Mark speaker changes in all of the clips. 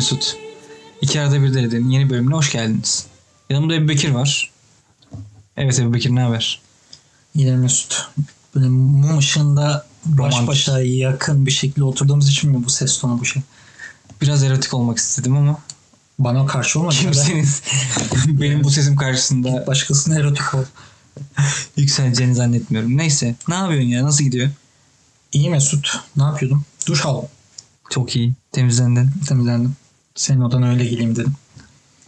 Speaker 1: Mesut. İki arada bir denedenin yeni bölümüne hoş geldiniz. Yanımda Ebu Bekir var. Evet Ebu Bekir ne haber?
Speaker 2: Yine Mesut. Böyle mum ışığında baş başa yakın bir şekilde oturduğumuz için mi bu ses tonu bu şey?
Speaker 1: Biraz erotik olmak istedim ama
Speaker 2: Bana karşı olmadı.
Speaker 1: kimsenin benim bu sesim karşısında
Speaker 2: Başkasına erotik ol.
Speaker 1: yükseleceğini zannetmiyorum. Neyse ne yapıyorsun ya nasıl gidiyor?
Speaker 2: İyi Mesut. Ne yapıyordum? Duş aldım.
Speaker 1: Çok iyi temizlendin.
Speaker 2: Temizlendim. Senin odana öyle geleyim dedim.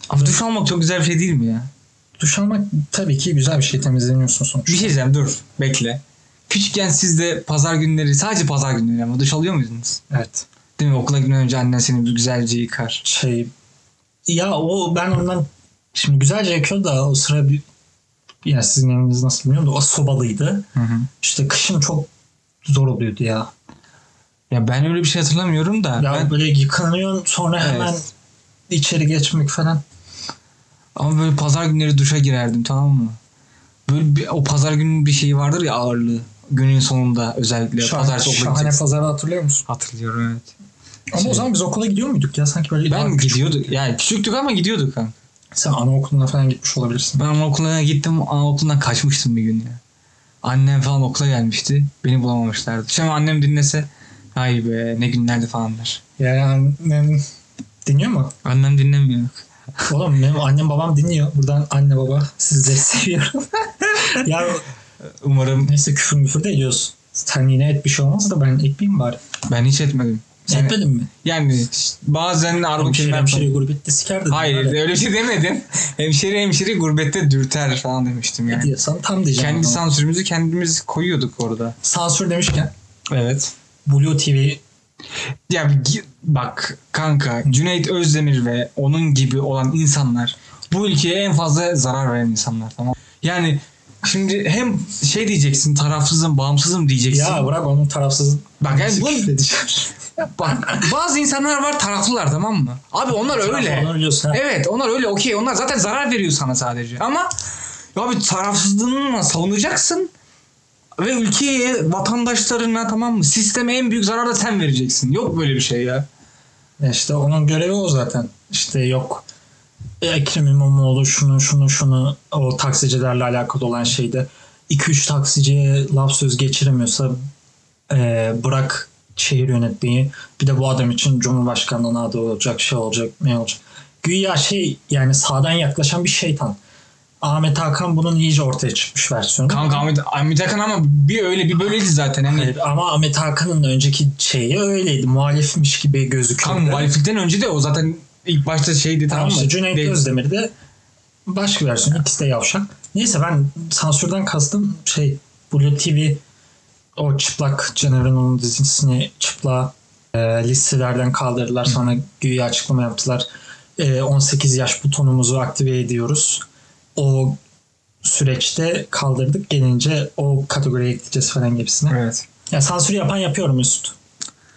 Speaker 1: Ama duş almak çok güzel bir şey değil mi ya?
Speaker 2: Duş almak tabii ki güzel bir şey. Temizleniyorsun sonuçta.
Speaker 1: Bir şey diyeceğim dur bekle. Küçükken siz de pazar günleri sadece pazar günleri ama duş alıyor muydunuz?
Speaker 2: Evet.
Speaker 1: Değil mi? Okula gitmeden önce annen seni güzelce yıkar.
Speaker 2: Şey ya o ben ondan şimdi güzelce yakıyordu da o sıra bir ya sizin eviniz nasıl bilmiyorum da o sobalıydı.
Speaker 1: Hı hı.
Speaker 2: İşte kışın çok zor oluyordu ya.
Speaker 1: Ya ben öyle bir şey hatırlamıyorum da.
Speaker 2: Ya
Speaker 1: ben,
Speaker 2: böyle yıkanıyorsun sonra
Speaker 1: Evet.
Speaker 2: hemen içeri geçmek falan.
Speaker 1: ama böyle pazar günleri duşa girerdim tamam mı? Böyle bir, o pazar günün bir şeyi vardır ya ağırlığı. Günün sonunda özellikle.
Speaker 2: Şahane,
Speaker 1: Pazartesi okula
Speaker 2: şahane pazarı hatırlıyor musun?
Speaker 1: Hatırlıyorum evet.
Speaker 2: Ama
Speaker 1: Şey-
Speaker 2: o zaman biz okula gidiyor muyduk ya? Sanki böyle
Speaker 1: Ben gidiyorduk. Yani küçüktük ama gidiyorduk kanka.
Speaker 2: Sen anaokuluna falan gitmiş olabilirsin.
Speaker 1: Ben anaokuluna gittim. Anaokulundan kaçmıştım bir gün ya. Annem falan okula gelmişti. Beni bulamamışlardı. Şimdi annem dinlese ay be ne günlerdi falan der.
Speaker 2: Yani annem dinliyor mu?
Speaker 1: Annem dinlemiyor.
Speaker 2: Oğlum benim annem babam dinliyor. Buradan anne baba sizleri seviyorum. ya
Speaker 1: Umarım
Speaker 2: neyse küfür müfür de ediyorsun. Sen yine et bir şey olmaz da ben etmeyeyim bari.
Speaker 1: ben hiç etmedim.
Speaker 2: Sen
Speaker 1: Yani,
Speaker 2: etmedin mi?
Speaker 1: yani bazen argo kelimeler
Speaker 2: hemşire gurbette siker dedim.
Speaker 1: Hayır
Speaker 2: Öyle.
Speaker 1: öyle şey demedim. hemşire hemşire gurbette dürter falan demiştim
Speaker 2: Ne
Speaker 1: yani.
Speaker 2: diyorsan tam diyeceğim.
Speaker 1: Kendi
Speaker 2: ama.
Speaker 1: sansürümüzü kendimiz koyuyorduk orada.
Speaker 2: Sansür demişken
Speaker 1: Evet.
Speaker 2: Blue TV
Speaker 1: Ya bak kanka Cüneyt Özdemir ve onun gibi olan insanlar bu ülkeye en fazla zarar veren insanlar tamam. Yani şimdi hem şey diyeceksin tarafsızım bağımsızım diyeceksin.
Speaker 2: ya bırak onun tarafsız
Speaker 1: Bak yani bu-. Bak bazı insanlar var taraflılar tamam mı? Abi onlar öyle.
Speaker 2: Onu biliyorsun ha.
Speaker 1: Evet onlar öyle okey onlar zaten zarar veriyor sana sadece. Ama ya bir tarafsızlığını savunacaksın ve ülkeye vatandaşlarına tamam mı sisteme en büyük zararı da sen vereceksin. Yok böyle bir şey ya.
Speaker 2: Ya işte onun görevi o zaten. İşte yok Ekrem İmamoğlu şunu şunu şunu o taksicilerle alakalı olan şeyde 2-3 taksiciye laf söz geçiremiyorsa e, bırak şehir yönetmeyi bir de bu adam için Cumhurbaşkanlığına aday olacak şey olacak ne olacak. Güya şey yani sağdan yaklaşan bir şeytan. Ahmet Hakan bunun iyice ortaya çıkmış versiyonu.
Speaker 1: Kanka Ahmet, Ahmet Hakan ama bir öyle bir böyleydi zaten. Hani
Speaker 2: Hayır, ama Ahmet Hakan'ın önceki şeyi öyleydi. Muhalifmiş gibi gözüküyordu.
Speaker 1: Kanka muhalefetten önce de o zaten ilk başta şeydi tamam,
Speaker 2: Tamam
Speaker 1: mı?
Speaker 2: Cüneyt
Speaker 1: De-
Speaker 2: Özdemir de başka versiyon. İkisi de yavşak. Neyse ben sansürden kastım şey Blue TV o çıplak Ceneren'in dizisini çıplak e, listelerden kaldırdılar. Sonra güya açıklama yaptılar. E, 18 yaş butonumuzu aktive ediyoruz. O süreçte kaldırdık gelince o kategoriye gideceğiz falan gibisine.
Speaker 1: Evet.
Speaker 2: Ya sansür yapan yapıyorum Mesut.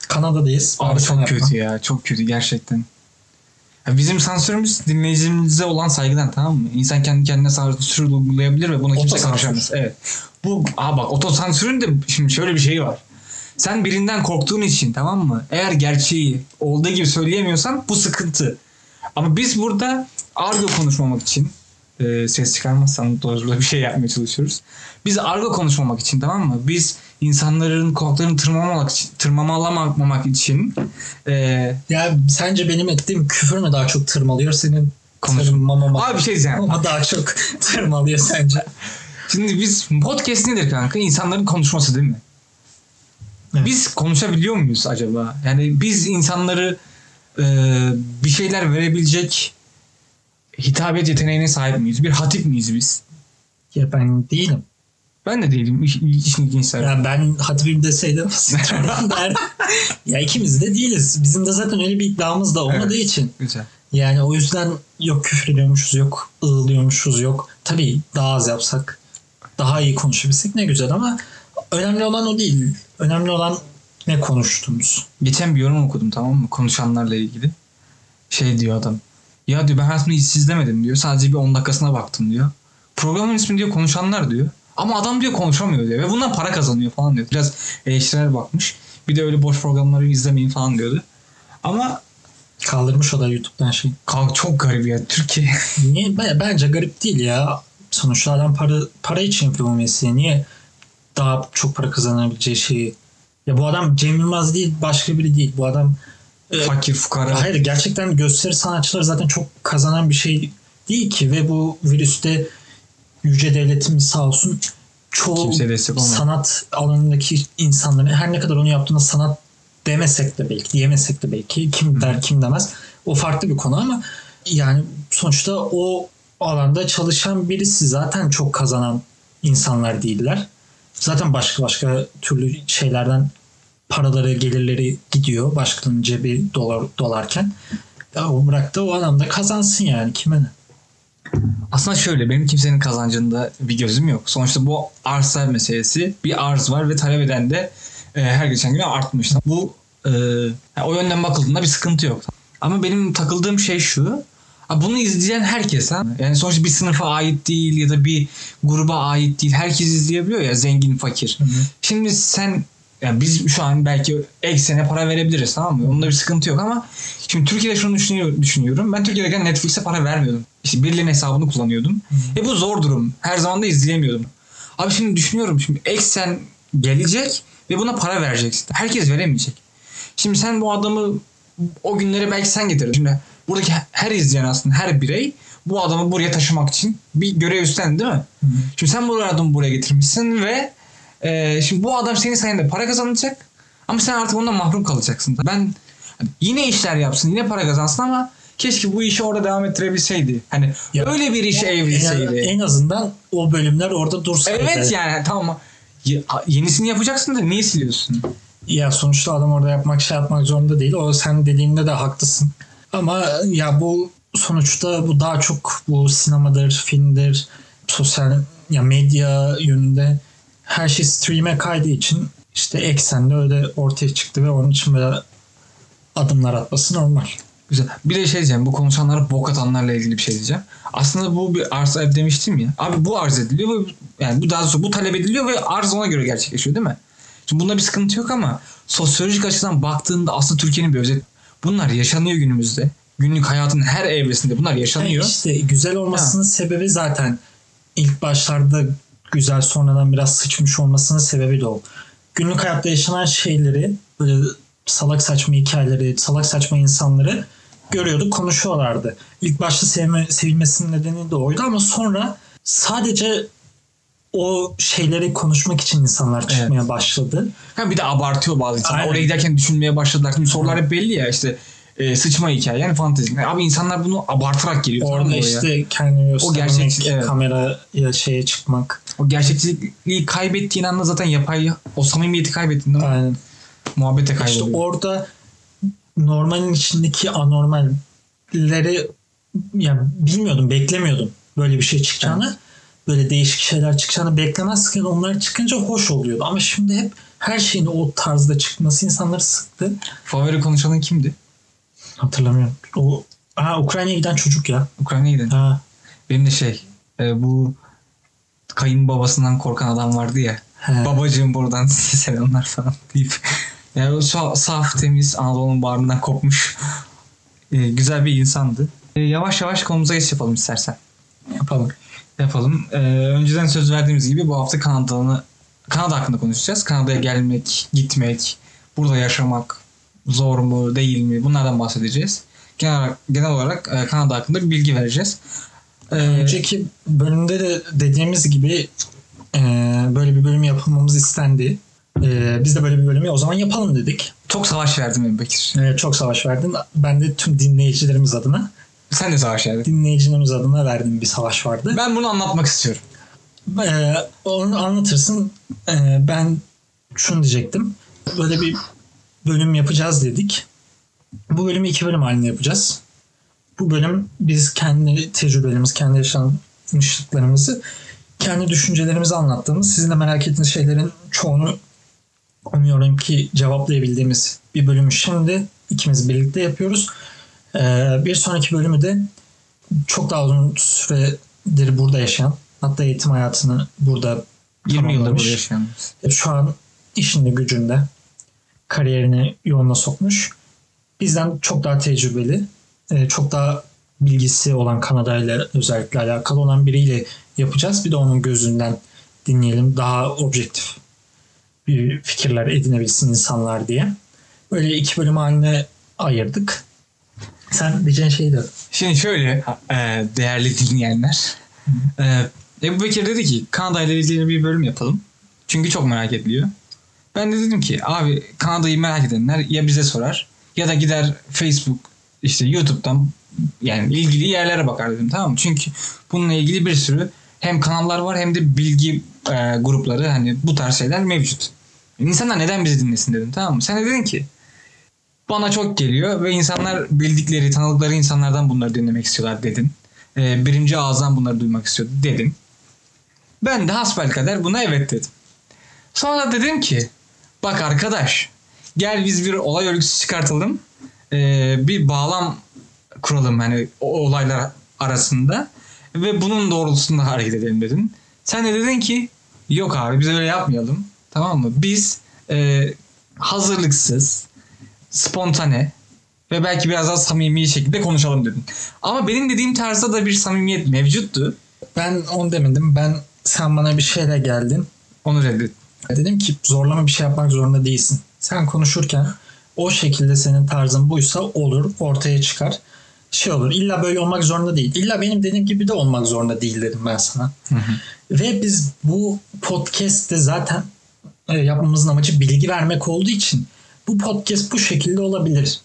Speaker 2: Kanada'dayız.
Speaker 1: Abi çok
Speaker 2: yapma.
Speaker 1: kötü ya. Çok kötü gerçekten. Ya bizim sansürümüz dinleyicimize olan saygıdan tamam mı? İnsan kendi kendine sansür uygulayabilir ve buna kimse karışamaz. Evet. Bu aa bak otosansürün de şimdi şöyle bir şey var. Sen birinden korktuğun için tamam mı? Eğer gerçeği olduğu gibi söyleyemiyorsan bu sıkıntı. Ama biz burada argo konuşmamak için e, ses çıkarmazsan doğru bir şey yapmaya çalışıyoruz. Biz argo konuşmamak için tamam mı? Biz insanların korklarını tırmalamak için, tırmalamamak için e,
Speaker 2: Ya sence benim ettiğim küfür mü daha çok tırmalıyor senin
Speaker 1: Konuş-
Speaker 2: tırmamama
Speaker 1: Abi bir şey diyeceğim.
Speaker 2: ama daha çok tırmalıyor sence?
Speaker 1: Şimdi biz podcast nedir kanka? İnsanların konuşması değil mi?
Speaker 2: Evet.
Speaker 1: Biz konuşabiliyor muyuz acaba? Yani biz insanları e, bir şeyler verebilecek hitabet yeteneğine sahip miyiz? Bir hatip miyiz biz?
Speaker 2: Ya ben değilim.
Speaker 1: Ben de değilim. İş, işin ilginç tarafı.
Speaker 2: Ya ben hatibim deseydim ya ikimiz de değiliz. Bizim de zaten öyle bir iddiamız da olmadığı
Speaker 1: Evet.
Speaker 2: için.
Speaker 1: Güzel.
Speaker 2: Yani o yüzden yok küfür ediyormuşuz, yok ığlıyormuşuz, yok. Tabii daha az yapsak, daha iyi konuşabilsek ne güzel ama önemli olan o değil. Önemli olan ne konuştuğumuz.
Speaker 1: Geçen bir yorum okudum tamam mı? Konuşanlarla ilgili. Şey diyor adam. Ya diyor ben hayatımda hiç izlemedim diyor. Sadece bir 10 dakikasına baktım diyor. Programın ismi diyor konuşanlar diyor. Ama adam diyor konuşamıyor diyor. Ve bundan para kazanıyor falan diyor. Biraz eleştirel bakmış. Bir de öyle boş programları izlemeyin falan diyordu. Ama
Speaker 2: Kaldırmış o da YouTube'dan şey.
Speaker 1: Kanka çok garip ya Türkiye.
Speaker 2: Niye? Bence garip değil ya. Sonuçta adam para, para için yapıyor bu mesleği. Niye daha çok para kazanabileceği şeyi? Ya bu adam Cem Yılmaz değil başka biri değil. Bu adam e,
Speaker 1: Fakir fukara.
Speaker 2: Hayır gerçekten gösteri sanatçıları zaten çok kazanan bir şey değil ki ve bu virüste yüce devletimiz sağ olsun çoğu sanat alanındaki insanların her ne kadar onu yaptığında sanat demesek de belki diyemesek de belki kim der kim demez o farklı bir konu ama yani sonuçta o alanda çalışan birisi zaten çok kazanan insanlar değiller. Zaten başka başka türlü şeylerden paraları, gelirleri gidiyor. Başkanın cebi dolar, dolarken. Ya o bırak da o adam da kazansın yani kime ne?
Speaker 1: Aslında şöyle benim kimsenin kazancında bir gözüm yok. Sonuçta bu arsa meselesi. Bir arz var ve talep eden de e, her geçen gün artmış. Bu e, o yönden bakıldığında bir sıkıntı yok. Ama benim takıldığım şey şu. Bunu izleyen herkes ha. Yani sonuçta bir sınıfa ait değil ya da bir gruba ait değil. Herkes izleyebiliyor ya zengin fakir. Şimdi sen yani biz şu an belki eksene para verebiliriz tamam mı? Onda bir sıkıntı yok ama şimdi Türkiye'de şunu düşünüyor, düşünüyorum. Ben Türkiye'deyken Netflix'e para vermiyordum. İşte birilerinin hesabını kullanıyordum. E bu zor durum. Her zaman da izleyemiyordum. Abi şimdi düşünüyorum şimdi eksen gelecek ve buna para vereceksin. Herkes veremeyecek. Şimdi sen bu adamı o günlere belki sen getirdin. Şimdi buradaki her izleyen aslında her birey bu adamı buraya taşımak için bir görev üstlendi değil mi? Şimdi sen bu adamı buraya getirmişsin ve e, şimdi bu adam senin sayende para kazanacak ama sen artık ondan mahrum kalacaksın. Ben yine işler yapsın, yine para kazansın ama keşke bu işi orada devam ettirebilseydi. Hani
Speaker 2: Ya,
Speaker 1: öyle bir işe evrilseydi.
Speaker 2: En, en azından o bölümler orada dursaydı.
Speaker 1: evet yani tamam. Ye- Yenisini yapacaksın da niye siliyorsun?
Speaker 2: Ya sonuçta adam orada yapmak şey yapmak zorunda değil. O sen dediğinde de haklısın. Ama ya bu sonuçta bu daha çok bu sinemadır, filmdir, sosyal ya medya yönünde her şey stream'e kaydığı için işte eksende öyle ortaya çıktı ve onun için böyle adımlar atması normal.
Speaker 1: Güzel. Bir de şey diyeceğim. Bu konuşanlara bok atanlarla ilgili bir şey diyeceğim. Aslında bu bir arz ev demiştim ya. Abi bu arz ediliyor ve yani bu daha doğrusu bu talep ediliyor ve arz ona göre gerçekleşiyor değil mi? Şimdi bunda bir sıkıntı yok ama sosyolojik açıdan baktığında aslında Türkiye'nin bir özet. Bunlar yaşanıyor günümüzde. Günlük hayatın her evresinde bunlar yaşanıyor.
Speaker 2: Yani işte güzel olmasının sebebi zaten ilk başlarda güzel sonradan biraz sıçmış olmasının sebebi de o. Günlük hayatta yaşanan şeyleri böyle salak saçma hikayeleri, salak saçma insanları görüyorduk, konuşuyorlardı. İlk başta sevme, sevilmesinin nedeni de oydu ama sonra sadece o şeyleri konuşmak için insanlar çıkmaya başladı.
Speaker 1: Ha bir de abartıyor bazı insanlar.
Speaker 2: Aynen.
Speaker 1: Oraya giderken düşünmeye başladılar. Şimdi sorular hep belli ya işte e, sıçma hikaye yani fantezi. Abi insanlar bunu abartarak geliyor.
Speaker 2: Orada işte kendini göstermek,
Speaker 1: gerçekçi- evet.
Speaker 2: kameraya şeye çıkmak.
Speaker 1: O gerçekçiliği kaybettiğin anda zaten yapay o samimiyeti kaybettin değil mi?
Speaker 2: Aynen.
Speaker 1: Muhabbete
Speaker 2: İşte
Speaker 1: kayboluyor.
Speaker 2: orada normalin içindeki anormalleri yani bilmiyordum, beklemiyordum böyle bir şey çıkacağını. Böyle değişik şeyler çıkacağını beklemezken onlar çıkınca hoş oluyordu. Ama şimdi hep her şeyin o tarzda çıkması insanları sıktı.
Speaker 1: Favori konuşanın kimdi?
Speaker 2: Hatırlamıyorum. O ha, Ukrayna'ya giden çocuk ya.
Speaker 1: Ukrayna'ya giden.
Speaker 2: Ha,
Speaker 1: Benim de şey e, bu kayınbabasından korkan adam vardı ya.
Speaker 2: he.
Speaker 1: Babacığım buradan size selamlar falan deyip. Yani o sa- saf temiz Anadolu'nun bağrından kopmuş e, güzel bir insandı. E, yavaş yavaş konumuza geçiş yapalım istersen.
Speaker 2: Yapalım.
Speaker 1: Yapalım. E, önceden söz verdiğimiz gibi bu hafta Kanada'nı Kanada hakkında konuşacağız. Kanada'ya gelmek, gitmek, burada yaşamak zor mu, değil mi? Bunlardan bahsedeceğiz. Genel olarak, genel olarak e, Kanada hakkında bir bilgi vereceğiz. E,
Speaker 2: Önceki bölümde de dediğimiz gibi e, böyle bir bölüm yapılmamız istendi. E, biz de böyle bir bölümü o zaman yapalım dedik.
Speaker 1: çok savaş verdim Ebu Bekir.
Speaker 2: Evet, çok savaş verdin. Ben de tüm dinleyicilerimiz adına,
Speaker 1: Sen de savaş verdin.
Speaker 2: dinleyicilerimiz adına verdiğim bir savaş vardı.
Speaker 1: Ben bunu anlatmak istiyorum.
Speaker 2: Ee, onu anlatırsın. Ee, ben şunu diyecektim. Böyle bir bölüm yapacağız dedik. Bu bölümü iki bölüm halinde yapacağız. Bu bölüm biz kendi tecrübelerimiz, kendi yaşanmışlıklarımızı, kendi düşüncelerimizi anlattığımız, sizin de merak ettiğiniz şeylerin çoğunu umuyorum ki cevaplayabildiğimiz bir bölümü şimdi ikimiz birlikte yapıyoruz. Ee, bir sonraki bölümü de çok daha uzun süredir burada yaşayan, hatta eğitim hayatını burada
Speaker 1: 20 yıldır burada yaşayan.
Speaker 2: şu an işinde gücünde kariyerini yoluna sokmuş bizden çok daha tecrübeli, e, çok daha bilgisi olan Kanada ile özellikle alakalı olan biriyle yapacağız. Bir de onun gözünden dinleyelim. Daha objektif bir fikirler edinebilsin insanlar diye. Böyle iki bölüm haline ayırdık. Sen diyeceğin şeyi de.
Speaker 1: Şimdi şöyle e, değerli dinleyenler. E, Ebu Bekir dedi ki Kanada ile ilgili bir bölüm yapalım. Çünkü çok merak ediliyor. Ben de dedim ki abi Kanada'yı merak edenler ya bize sorar ya da gider Facebook işte YouTube'dan yani ilgili yerlere bakar dedim tamam mı? Çünkü bununla ilgili bir sürü hem kanallar var hem de bilgi e, grupları hani bu tarz şeyler mevcut. İnsanlar neden bizi dinlesin dedim tamam mı? Sen de dedin ki bana çok geliyor ve insanlar bildikleri, tanıdıkları insanlardan bunları dinlemek istiyorlar dedin. E, birinci ağızdan bunları duymak istiyor dedin. Ben de hasbelkader buna evet dedim. Sonra dedim ki bak arkadaş gel biz bir olay örgüsü çıkartalım. Ee, bir bağlam kuralım hani o olaylar arasında ve bunun doğrultusunda hareket edelim dedin. Sen de dedin ki yok abi biz öyle yapmayalım. Tamam mı? Biz e, hazırlıksız, spontane ve belki biraz daha samimi şekilde konuşalım dedin. Ama benim dediğim tarzda da bir samimiyet mevcuttu.
Speaker 2: Ben onu demedim. Ben sen bana bir şeyle geldin.
Speaker 1: Onu reddettim.
Speaker 2: Dedim ki zorlama bir şey yapmak zorunda değilsin. Sen konuşurken o şekilde senin tarzın buysa olur ortaya çıkar. Şey olur illa böyle olmak zorunda değil. İlla benim dediğim gibi de olmak zorunda değil dedim ben sana.
Speaker 1: Hı hı.
Speaker 2: Ve biz bu podcast'te zaten e, yapmamızın amacı bilgi vermek olduğu için bu podcast bu şekilde olabilir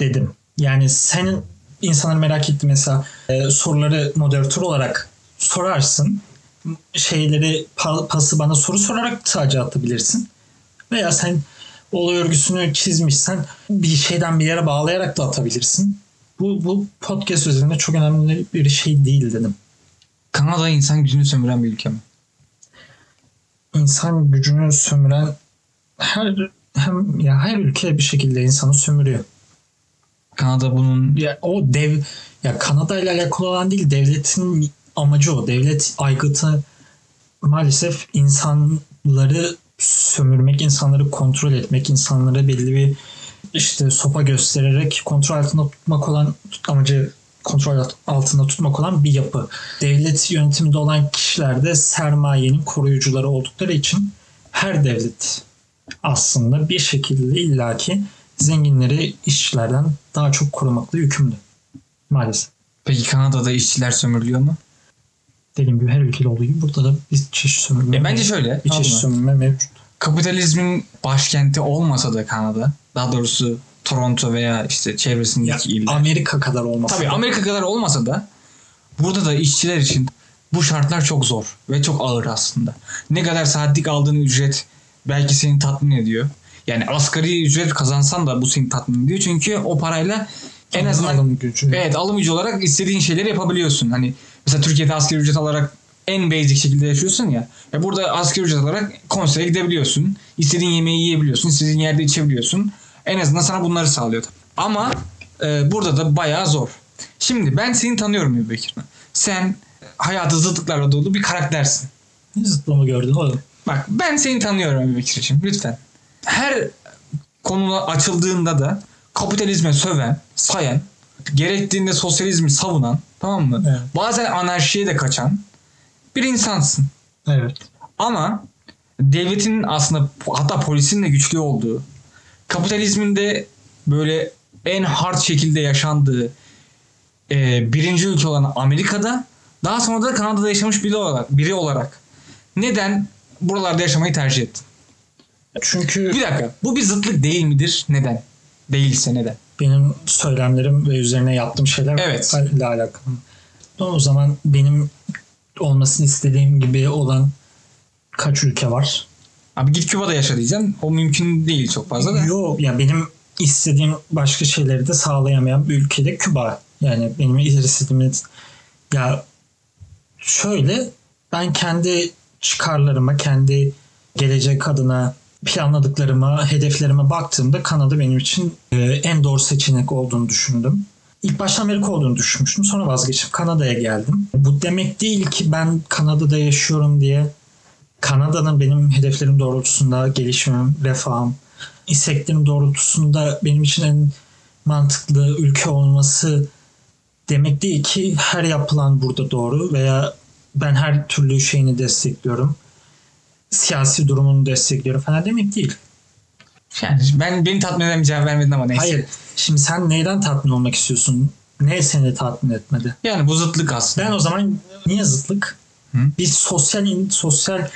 Speaker 2: dedim. Yani senin insanlar merak etti mesela e, soruları moderatör olarak sorarsın. Şeyleri pa- pası bana soru sorarak sadece atabilirsin. Veya sen olay örgüsünü çizmişsen bir şeyden bir yere bağlayarak da atabilirsin. Bu, bu podcast üzerinde çok önemli bir şey değil dedim.
Speaker 1: Kanada insan gücünü sömüren bir ülke mi?
Speaker 2: İnsan gücünü sömüren her hem ya her ülke bir şekilde insanı sömürüyor.
Speaker 1: Kanada bunun
Speaker 2: Ya o dev ya Kanada ile alakalı olan değil devletin amacı o. Devlet aygıtı maalesef insanları sömürmek, insanları kontrol etmek, insanlara belli bir işte sopa göstererek kontrol altında tutmak olan amacı kontrol altında tutmak olan bir yapı. Devlet yönetiminde olan kişiler de sermayenin koruyucuları oldukları için her devlet aslında bir şekilde illaki zenginleri işçilerden daha çok korumakla yükümlü. Maalesef.
Speaker 1: Peki Kanada'da işçiler sömürülüyor mu?
Speaker 2: Dediğim gibi her ülkede olduğu gibi burada da bir çeşit sömürme,
Speaker 1: E bence şöyle.
Speaker 2: bir çeşit sömürme mevcut.
Speaker 1: Kapitalizmin başkenti olmasa da Kanada, daha doğrusu Toronto veya işte
Speaker 2: Ya,
Speaker 1: çevresindeki iller.
Speaker 2: Amerika kadar olmasa
Speaker 1: Tabii
Speaker 2: da
Speaker 1: Amerika kadar olmasa da burada da işçiler için bu şartlar çok zor ve çok ağır aslında. Ne kadar saatlik aldığın ücret belki seni tatmin ediyor. Yani asgari ücret kazansan da bu seni tatmin ediyor. Çünkü o parayla en azından
Speaker 2: alım gücü.
Speaker 1: Evet alım gücü olarak istediğin şeyleri yapabiliyorsun. Hani mesela Türkiye'de asgari ücret alarak en basic şekilde yaşıyorsun ya. E burada asgari ücret alarak konsere gidebiliyorsun. İstediğin yemeği yiyebiliyorsun. istediğin yerde içebiliyorsun. En azından sana bunları sağlıyor. Ama e, burada da bayağı zor. Şimdi ben seni tanıyorum Ebu Bekir. Sen hayatı zıtlıklarla dolu bir karaktersin.
Speaker 2: Ne zıplama gördün oğlum?
Speaker 1: Bak ben seni tanıyorum Ebu Bekir'ciğim lütfen. Her konu açıldığında da kapitalizme söven, sayan, gerektiğinde sosyalizmi savunan tamam mı?
Speaker 2: Evet.
Speaker 1: Bazen anarşiye de kaçan bir insansın.
Speaker 2: Evet.
Speaker 1: Ama devletin aslında hatta polisin de güçlü olduğu, kapitalizmin de böyle en hard şekilde yaşandığı e, birinci ülke olan Amerika'da daha sonra da Kanada'da yaşamış biri olarak, biri olarak neden buralarda yaşamayı tercih ettin?
Speaker 2: Çünkü
Speaker 1: Bir dakika bu bir zıtlık değil midir? Neden? Değilse neden?
Speaker 2: Benim söylemlerim ve üzerine yaptığım şeyler
Speaker 1: Evet.
Speaker 2: ile alakalı. O zaman benim olmasını istediğim gibi olan kaç ülke var?
Speaker 1: Abi git Küba'da yaşa diyeceğim. O mümkün değil çok fazla da.
Speaker 2: Yok ya benim istediğim başka şeyleri de sağlayamayan bir ülkede Küba. Yani benim istediğim ya şöyle ben kendi çıkarlarıma, kendi gelecek adına planladıklarıma, hedeflerime baktığımda Kanada benim için e, en doğru seçenek olduğunu düşündüm. İlk başta Amerika olduğunu düşünmüştüm. Sonra vazgeçip Kanada'ya geldim. Bu demek değil ki ben Kanada'da yaşıyorum diye Kanada'nın benim hedeflerim doğrultusunda gelişimim, refahım, isteklerim doğrultusunda benim için en mantıklı ülke olması demek değil ki her yapılan burada doğru veya ben her türlü şeyini destekliyorum. Siyasi durumunu destekliyorum falan demek değil.
Speaker 1: Yani ben beni tatmin eden bir cevap vermedin ama neyse.
Speaker 2: Hayır. Şimdi sen neyden tatmin olmak istiyorsun? Ne seni tatmin etmedi?
Speaker 1: Yani bu zıtlık aslında.
Speaker 2: Ben o zaman niye zıtlık?
Speaker 1: Hı?
Speaker 2: Bir sosyal sosyal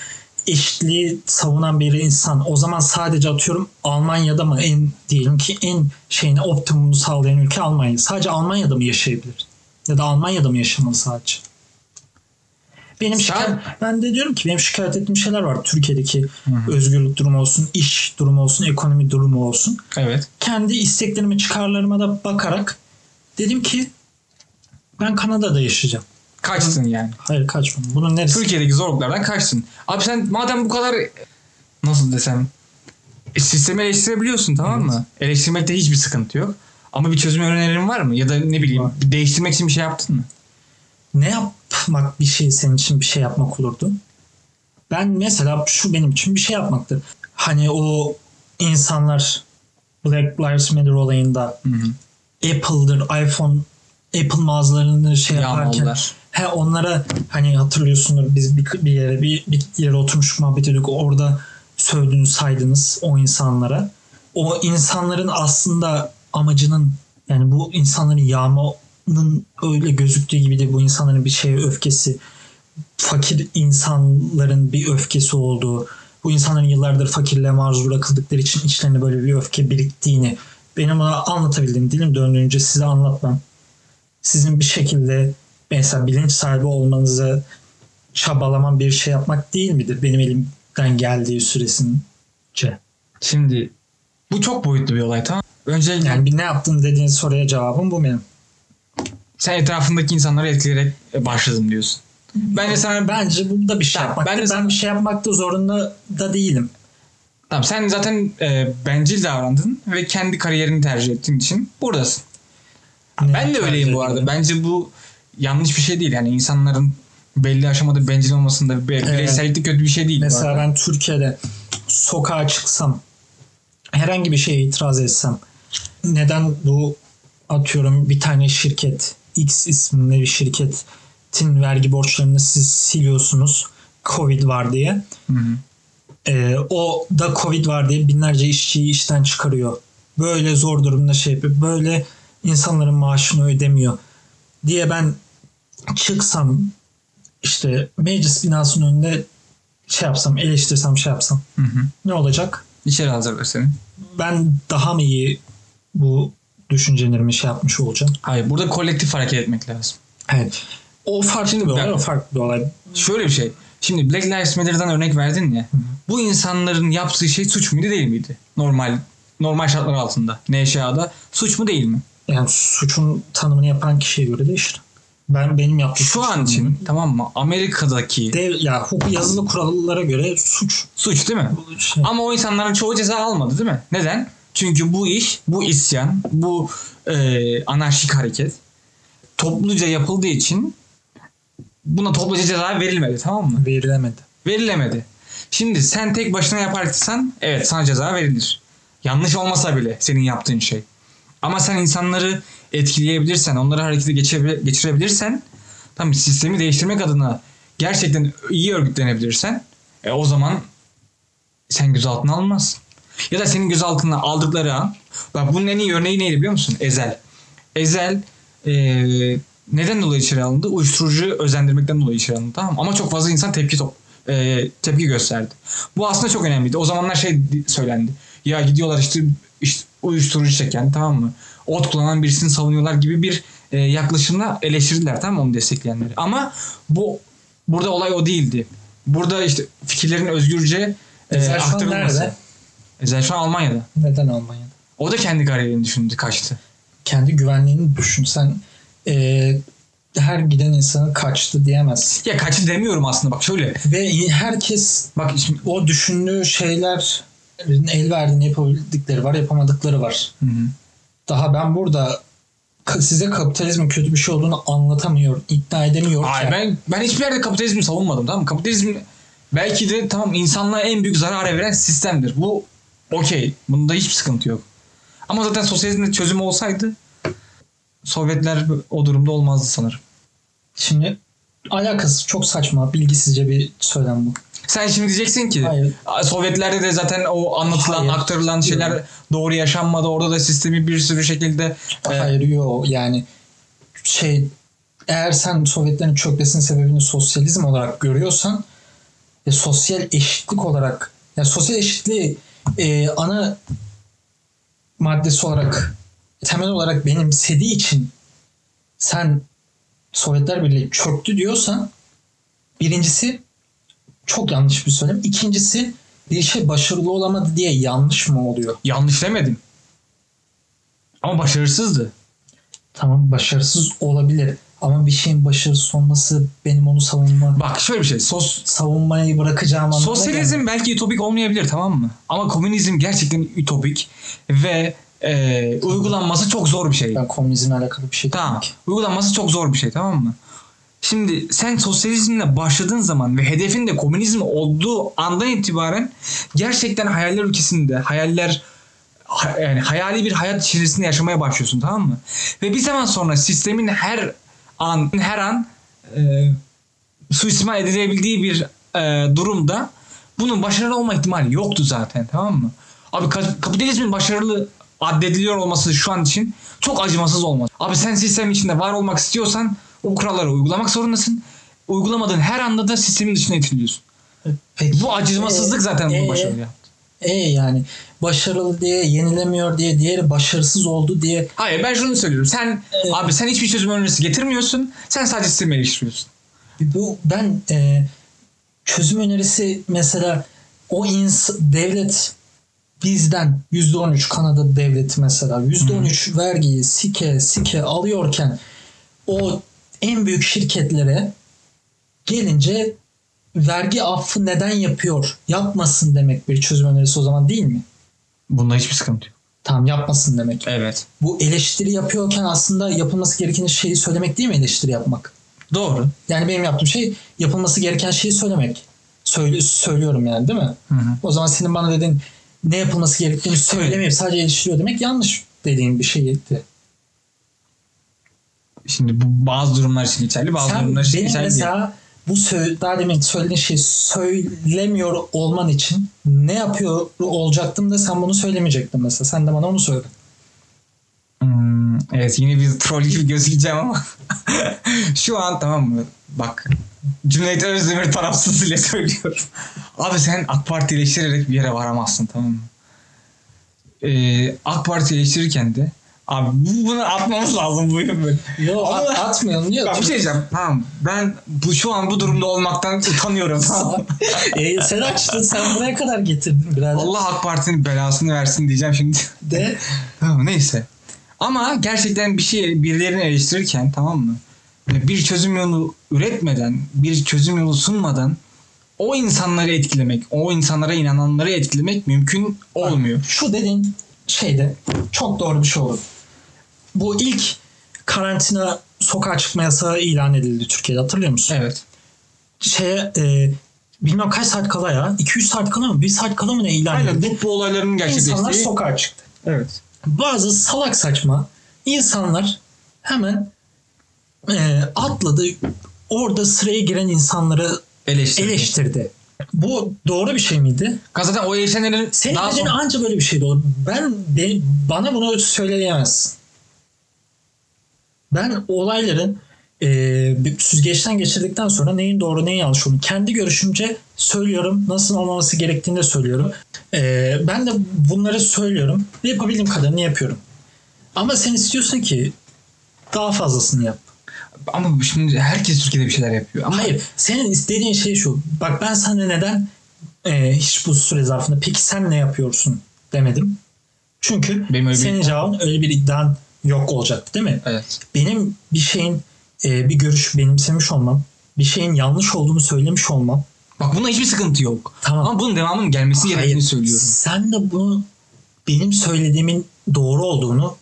Speaker 2: eşitliği savunan bir insan o zaman sadece atıyorum Almanya'da mı en diyelim ki en şeyini optimumu sağlayan ülke Almanya. Sadece Almanya'da mı yaşayabilir? Ya da Almanya'da mı yaşamalı sadece? Benim şikayet, ben de diyorum ki benim şikayet ettiğim şeyler var. Türkiye'deki
Speaker 1: hı.
Speaker 2: özgürlük durumu olsun, iş durumu olsun, ekonomi durumu olsun.
Speaker 1: Evet.
Speaker 2: Kendi isteklerime, çıkarlarıma da bakarak dedim ki ben Kanada'da yaşayacağım.
Speaker 1: Kaçtın yani.
Speaker 2: Hayır kaçmadım. Bunun neresi?
Speaker 1: Türkiye'deki zorluklardan kaçtın. Abi sen madem bu kadar nasıl desem e, sistemi eleştirebiliyorsun tamam mı? Eleştirmekte hiçbir sıkıntı yok. Ama bir çözüm önerin var mı? Ya da ne bileyim
Speaker 2: Var.
Speaker 1: değiştirmek için bir şey yaptın mı?
Speaker 2: ne yapmak bir şey senin için bir şey yapmak olurdu? Ben mesela şu benim için bir şey yapmaktır. Hani o insanlar Black Lives Matter olayında
Speaker 1: Hı hı.
Speaker 2: Apple'dır, iPhone, Apple mağazalarını şey yaparken
Speaker 1: Yağmaladılar.
Speaker 2: he onlara hani hatırlıyorsundur biz bir, bir yere bir, bir yere oturmuş muhabbet ediyorduk orada sövdünüz saydınız o insanlara. O insanların aslında amacının yani bu insanların yağmanın öyle gözüktüğü gibi de bu insanların bir şeye öfkesi fakir insanların bir öfkesi olduğu bu insanların yıllardır fakirliğe maruz bırakıldıkları için içlerinde böyle bir öfke biriktiğini benim ona anlatabildiğim dilim döndüğünce size anlatmam sizin bir şekilde mesela bilinç sahibi olmanızı çabalaman bir şey yapmak değil midir? Benim elimden geldiği süresince.
Speaker 1: Şimdi bu çok boyutlu bir olay tamam? Öncelikle
Speaker 2: Yani bir ne yaptın dediğin soruya cevabım bu benim.
Speaker 1: Sen etrafındaki insanları etkileyerek e, başladın diyorsun. Bence sana
Speaker 2: Bence bu da bir şey
Speaker 1: Tamam,
Speaker 2: yapmak.
Speaker 1: ben
Speaker 2: Ben,
Speaker 1: de sana-
Speaker 2: bir şey yapmakta zorunda da değilim.
Speaker 1: Tamam sen zaten e, bencil davrandın ve kendi kariyerini tercih ettiğin için buradasın.
Speaker 2: Ne
Speaker 1: ben de öyleyim bu arada. Bence bu yanlış bir şey değil. Yani insanların belli aşamada bencil olmasında be- bireysellikte kötü bir şey değil.
Speaker 2: Mesela ben Türkiye'de sokağa çıksam herhangi bir şeye itiraz etsem neden bu atıyorum bir tane şirket X isminde bir şirketin vergi borçlarını siz siliyorsunuz Covid var diye.
Speaker 1: Hı hı.
Speaker 2: Ee, o da Covid var diye binlerce işçiyi işten çıkarıyor. Böyle zor durumda şey yapıyor. Böyle insanların maaşını ödemiyor diye ben çıksam işte meclis binasının önünde şey yapsam eleştirsem şey yapsam
Speaker 1: Hı hı.
Speaker 2: ne olacak?
Speaker 1: İçeri hazırlar seni.
Speaker 2: Ben daha mı iyi bu düşüncelerimi şey yapmış olacağım?
Speaker 1: Hayır burada kolektif hareket etmek lazım.
Speaker 2: Evet. O farklı bir olay, o farklı bir olay.
Speaker 1: Şöyle bir şey. Şimdi Black Lives Matter'dan örnek verdin ya. Bu insanların yaptığı şey suç muydu değil miydi? Normal normal şartlar altında. NŞA'da suç mu değil mi?
Speaker 2: Yani suçun tanımını yapan kişiye göre değişir. Ben benim yaptığım
Speaker 1: Şu an
Speaker 2: tanımını-
Speaker 1: için tamam mı? Amerika'daki
Speaker 2: dev ya hukuk yazılı kurallara göre suç.
Speaker 1: suç değil mi?
Speaker 2: Şey,
Speaker 1: Ama o insanların çoğu ceza almadı değil mi? Neden? Çünkü bu iş, bu isyan, bu e, anarşik hareket topluca yapıldığı için buna topluca ceza verilmedi tamam mı?
Speaker 2: verilemedi.
Speaker 1: Verilemedi. Şimdi sen tek başına yaparsan evet sana ceza verilir. Yanlış olmasa bile senin yaptığın şey. Ama sen insanları etkileyebilirsen, onları harekete geçire- geçirebilirsen tam sistemi değiştirmek adına gerçekten iyi örgütlenebilirsen e, o zaman sen gözaltına alınmazsın. Ya da senin gözaltına aldıkları an bak bunun en iyi örneği neydi biliyor musun? Ezel. Ezel e, neden dolayı içeri alındı? Uyuşturucu özendirmekten dolayı içeri alındı. Tamam? Ama çok fazla insan tepki top, e, tepki gösterdi. Bu aslında çok önemliydi. O zamanlar şey di- söylendi. Ya gidiyorlar işte, işte uyuşturucu çeken tamam mı? Ot kullanan birisini savunuyorlar gibi bir e, yaklaşımla eleştirdiler tamam mı onu destekleyenleri. Ama bu burada olay o değildi. Burada işte fikirlerin özgürce e, aktarılması.
Speaker 2: nerede?
Speaker 1: Ezel şu an Almanya'da.
Speaker 2: Neden Almanya'da?
Speaker 1: O da kendi kariyerini düşündü kaçtı.
Speaker 2: Kendi güvenliğini düşün. Sen eee, her giden insanı kaçtı diyemezsin.
Speaker 1: Ya kaçtı demiyorum aslında bak şöyle.
Speaker 2: Ve herkes
Speaker 1: Bak şimdi
Speaker 2: o düşündüğü şeyler el verdiğini yapabildikleri var, yapamadıkları var.
Speaker 1: Hı hı.
Speaker 2: Daha ben burada size kapitalizmin kötü bir şey olduğunu anlatamıyor, ikna edemiyor.
Speaker 1: Hayır ben ben hiçbir yerde kapitalizmi savunmadım tamam mı? Kapitalizm belki de tamam insanlığa en büyük zarar veren sistemdir. Bu okey. Bunda hiçbir sıkıntı yok. Ama zaten sosyalizmde çözüm olsaydı Sovyetler o durumda olmazdı sanırım.
Speaker 2: Şimdi alakası çok saçma, bilgisizce bir söylem bu.
Speaker 1: Sen şimdi diyeceksin ki
Speaker 2: Hayır.
Speaker 1: Sovyetler'de de zaten o anlatılan,
Speaker 2: Hayır.
Speaker 1: aktarılan şeyler
Speaker 2: Yok.
Speaker 1: doğru yaşanmadı. Orada da sistemi bir sürü şekilde e,
Speaker 2: Hayır yok yani şey eğer sen Sovyetlerin çökmesinin sebebini sosyalizm olarak görüyorsan ve sosyal eşitlik olarak yani sosyal eşitliği e, ana maddesi olarak temel olarak benimsediği için sen Sovyetler Birliği çöktü diyorsan birincisi çok yanlış bir söylem. İkincisi bir şey başarılı olamadı diye yanlış mı oluyor?
Speaker 1: yanlış demedim. Ama başarısızdı.
Speaker 2: Tamam başarısız olabilir ama bir şeyin başarısız olması benim onu savunma
Speaker 1: Bak şöyle bir şey. Sos,
Speaker 2: savunmayı bırakacağım anlamına
Speaker 1: sosyalizm
Speaker 2: gelmiyor.
Speaker 1: belki ütopik olmayabilir tamam mı? Ama komünizm gerçekten ütopik ve e, uygulanması çok zor bir şey.
Speaker 2: ben komünizmle alakalı bir şey
Speaker 1: Tamam.
Speaker 2: ki.
Speaker 1: Uygulanması çok zor bir şey tamam mı? Şimdi sen sosyalizmle başladığın zaman ve hedefin de komünizm olduğu andan itibaren gerçekten hayaller ülkesinde hayaller ha- yani hayali bir hayat içerisinde yaşamaya başlıyorsun tamam mı? Ve bir zaman sonra sistemin her an her an e, suistimal edilebildiği bir e, durumda bunun başarılı olma ihtimali yoktu zaten tamam mı? Abi ka- kapitalizmin başarılı addediliyor olması şu an için çok acımasız olmaz. Abi sen sistem içinde var olmak istiyorsan o kuralları uygulamak zorundasın. Uygulamadığın her anda da sistemin dışına itiliyorsun.
Speaker 2: Peki,
Speaker 1: Bu acımasızlık
Speaker 2: e,
Speaker 1: zaten
Speaker 2: e,
Speaker 1: bunu başarılı yaptı.
Speaker 2: E yani başarılı diye yenilemiyor diye diğeri başarısız oldu diye
Speaker 1: Hayır ben şunu söylüyorum. Sen
Speaker 2: Evet.
Speaker 1: abi sen hiçbir çözüm önerisi getirmiyorsun. Sen sadece sistemi eleştiriyorsun.
Speaker 2: bu ben e, çözüm önerisi mesela o ins devlet bizden %13 Kanada devleti mesela %13 vergiyi sike sike alıyorken o en büyük şirketlere gelince vergi affı neden yapıyor? Yapmasın demek bir çözüm önerisi o zaman değil mi?
Speaker 1: Bunda hiçbir sıkıntı yok.
Speaker 2: Tamam yapmasın demek.
Speaker 1: Evet.
Speaker 2: Bu eleştiri yapıyorken aslında yapılması gereken şeyi söylemek değil mi eleştiri yapmak?
Speaker 1: Doğru.
Speaker 2: Yani benim yaptığım şey yapılması gereken şeyi söylemek. Söyle, söylüyorum yani değil mi?
Speaker 1: Hı hı.
Speaker 2: O zaman senin bana dediğin ne yapılması gerektiğini söylemeyip sadece eleştiriyor demek yanlış dediğin bir şeydi.
Speaker 1: Şimdi bu bazı durumlar için geçerli, bazı
Speaker 2: Sen
Speaker 1: durumlar için
Speaker 2: benim
Speaker 1: geçerli değil.
Speaker 2: Bu daha demin söylediğin şeyi söylemiyor olman için ne yapıyor olacaktım da sen bunu söylemeyecektin mesela. Sen de bana onu söyle.
Speaker 1: Hmm, evet yine bir troll gibi gözükeceğim ama şu an tamam mı? Bak Cüneyt Özdemir tarafsız ile söylüyorum. Abi sen AK Parti eleştirerek bir yere varamazsın tamam mı? Ee, AK Parti eleştirirken de abi bu- bunu atmamız lazım bu bölüm.
Speaker 2: Yok
Speaker 1: Ama-
Speaker 2: at, atmayalım.
Speaker 1: Bak bir şey diyeceğim. Tamam ben bu şu an bu durumda olmaktan utanıyorum.
Speaker 2: e, sen açtın sen buraya kadar getirdin birader.
Speaker 1: Allah AK Parti'nin belasını versin diyeceğim şimdi.
Speaker 2: De
Speaker 1: Tamam neyse. Ama gerçekten bir şey birilerini eleştirirken tamam mı? Bir çözüm yolu üretmeden, bir çözüm yolu sunmadan o insanları etkilemek, o insanlara inananları etkilemek mümkün olmuyor.
Speaker 2: Şu dediğin şeyde çok doğru bir şey olur. Bu ilk karantina sokağa çıkma yasağı ilan edildi Türkiye'de hatırlıyor musun?
Speaker 1: Evet.
Speaker 2: Şeye e, bilmem kaç saat kala ya 2-3 saat kala mı 1 saat kala mı ne ilan
Speaker 1: Aynen
Speaker 2: edildi?
Speaker 1: bu, bu olayların
Speaker 2: İnsanlar
Speaker 1: gerçekleştiği.
Speaker 2: sokağa çıktı.
Speaker 1: Evet.
Speaker 2: Bazı salak saçma insanlar hemen e, atladı orada sıraya giren insanları
Speaker 1: Eleştirdi.
Speaker 2: eleştirdi. Bu doğru bir şey miydi?
Speaker 1: Zaten o eleştirenlerin
Speaker 2: Senin
Speaker 1: daha sonra...
Speaker 2: anca böyle bir şey olur. Ben de, bana bunu söyleyemezsin. Ben olayların e, bir süzgeçten geçirdikten sonra neyin doğru neyin yanlış olduğunu kendi görüşümce söylüyorum. Nasıl olmaması gerektiğini de söylüyorum. E, ben de bunları söylüyorum ve yapabildiğim kadarını yapıyorum. Ama sen istiyorsun ki daha fazlasını yap.
Speaker 1: Ama şimdi herkes Türkiye'de bir şeyler yapıyor. Ama
Speaker 2: Hayır. Senin istediğin şey şu. Bak ben sana neden e, hiç bu süre zarfında peki sen ne yapıyorsun demedim. Çünkü
Speaker 1: bir
Speaker 2: senin
Speaker 1: iddiam-
Speaker 2: cevabın öyle bir iddian yok olacaktı değil mi?
Speaker 1: Evet.
Speaker 2: Benim bir şeyin e, bir görüş benimsemiş olmam, bir şeyin yanlış olduğunu söylemiş olmam.
Speaker 1: Bak buna hiçbir sıkıntı yok.
Speaker 2: Tamam.
Speaker 1: Ama bunun devamının gelmesi gerektiğini söylüyorum.
Speaker 2: Sen de bunu benim söylediğimin doğru olduğunu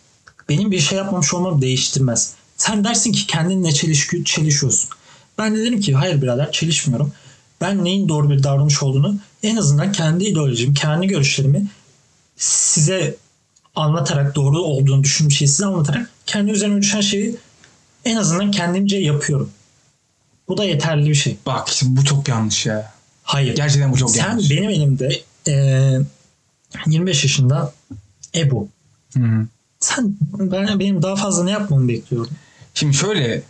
Speaker 2: benim bir şey yapmamış olmam değiştirmez. Sen dersin ki kendinle çelişki, çelişiyorsun. Ben de derim ki hayır birader çelişmiyorum. Ben neyin doğru bir davranış olduğunu en azından kendi ideolojimi, kendi görüşlerimi size anlatarak doğru olduğunu düşündüğüm şeyi size anlatarak kendi üzerime düşen şeyi en azından kendimce yapıyorum. Bu da yeterli bir şey.
Speaker 1: Bak işte bu çok yanlış ya.
Speaker 2: Hayır.
Speaker 1: Gerçekten bu çok
Speaker 2: Sen
Speaker 1: yanlış.
Speaker 2: benim elimde eee 25 yaşında Ebu.
Speaker 1: Hı hı.
Speaker 2: Sen ben, benim daha fazla ne yapmamı bekliyorum?
Speaker 1: Şimdi şöyle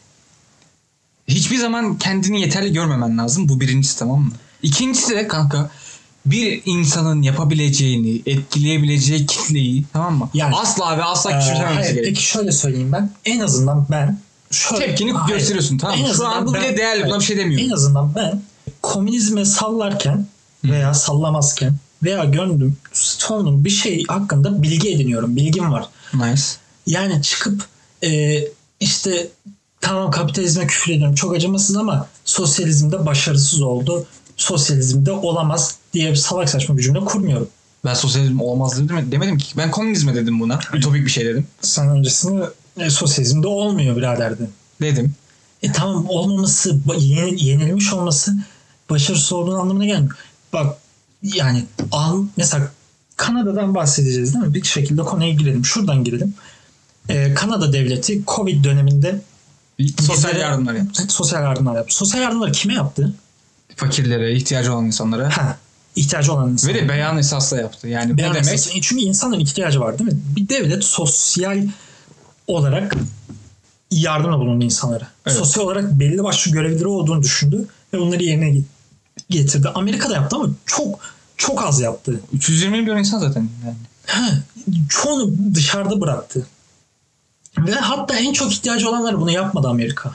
Speaker 1: hiçbir zaman kendini yeterli görmemen lazım. Bu birincisi tamam mı? İkincisi de kanka bir insanın yapabileceğini, etkileyebileceği kitleyi tamam mı?
Speaker 2: Yani-
Speaker 1: asla ve asla
Speaker 2: hayır,
Speaker 1: gerekiyor.
Speaker 2: peki şöyle söyleyeyim ben. En azından ben şöyle,
Speaker 1: Tepkini
Speaker 2: Hayır.
Speaker 1: gösteriyorsun tamam mı? Şu an bu bile değerli buna bir şey demiyorum.
Speaker 2: En azından ben komünizme sallarken veya sallamazken veya gönlüm sonum bir şey hakkında bilgi ediniyorum. Bilgim var.
Speaker 1: Nice.
Speaker 2: Yani çıkıp e, işte tamam kapitalizme küfür ediyorum çok acımasız ama sosyalizmde başarısız oldu. Sosyalizmde olamaz diye salak saçma bir cümle kurmuyorum.
Speaker 1: Ben sosyalizm olmaz dedim, demedim ki. Ben komünizme dedim buna. Ütopik bir şey dedim.
Speaker 2: Sen öncesinde e, sosyalizmde olmuyor biraderdin.
Speaker 1: Dedim.
Speaker 2: E tamam olmaması, yenilmiş olması başarısız olduğunu anlamına gelmiyor. Bak yani al, mesela Kanada'dan bahsedeceğiz değil mi? Bir şekilde konuya girelim. Şuradan girelim. E, Kanada devleti Covid döneminde
Speaker 1: Sosyal
Speaker 2: bizlere-
Speaker 1: yardımlar yaptı.
Speaker 2: Sosyal yardımlar yaptı. Sosyal yardımları kime yaptı?
Speaker 1: Fakirlere, ihtiyacı olan insanlara.
Speaker 2: Ha, ihtiyacı olan
Speaker 1: Ve
Speaker 2: insanlara.
Speaker 1: de beyan esasla yaptı. Yani
Speaker 2: Beyan
Speaker 1: bu demek
Speaker 2: esası. Çünkü insanların ihtiyacı var değil mi? Bir devlet sosyal olarak yardımda bulundu insanlara.
Speaker 1: Evet.
Speaker 2: Sosyal olarak belli başlı görevleri olduğunu düşündü ve bunları yerine get- getirdi. Amerika'da yaptı ama çok çok az yaptı.
Speaker 1: 320 milyon insan zaten. Yani.
Speaker 2: Ha, çoğunu dışarıda bıraktı. Ve hatta en çok ihtiyacı olanlar bunu yapmadı Amerika.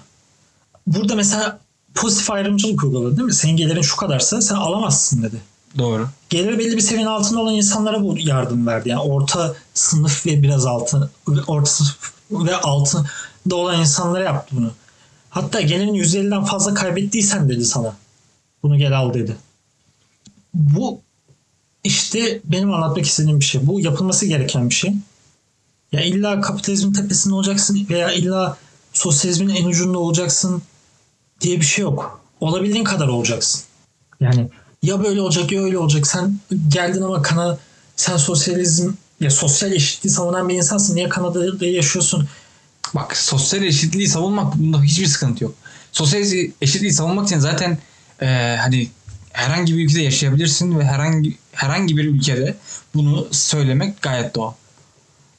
Speaker 2: Burada mesela pozitif ayrımcılık uyguladı değil mi? Senin gelirin şu kadarsa sen alamazsın dedi.
Speaker 1: Doğru.
Speaker 2: geliri belli bir seviyenin altında olan insanlara bu yardım verdi. Yani orta sınıf ve biraz altı orta sınıf ve altında olan insanlara yaptı bunu. Hatta gelirin %50'den fazla kaybettiysen dedi sana. Bunu gel al dedi. Bu işte benim anlatmak istediğim bir şey. Bu yapılması gereken bir şey. Ya illa kapitalizmin tepesinde olacaksın veya illa sosyalizmin en ucunda olacaksın diye bir şey yok. Olabildiğin kadar olacaksın. Yani ya böyle olacak ya öyle olacak. Sen geldin ama Kanada sen sosyalizm ya sosyal eşitliği savunan bir insansın. Niye Kanada'da yaşıyorsun?
Speaker 1: Bak sosyal eşitliği savunmak bunda hiçbir sıkıntı yok. Sosyal eşitliği savunmak için zaten e, hani herhangi bir ülkede yaşayabilirsin ve herhangi herhangi bir ülkede bunu söylemek gayet doğal.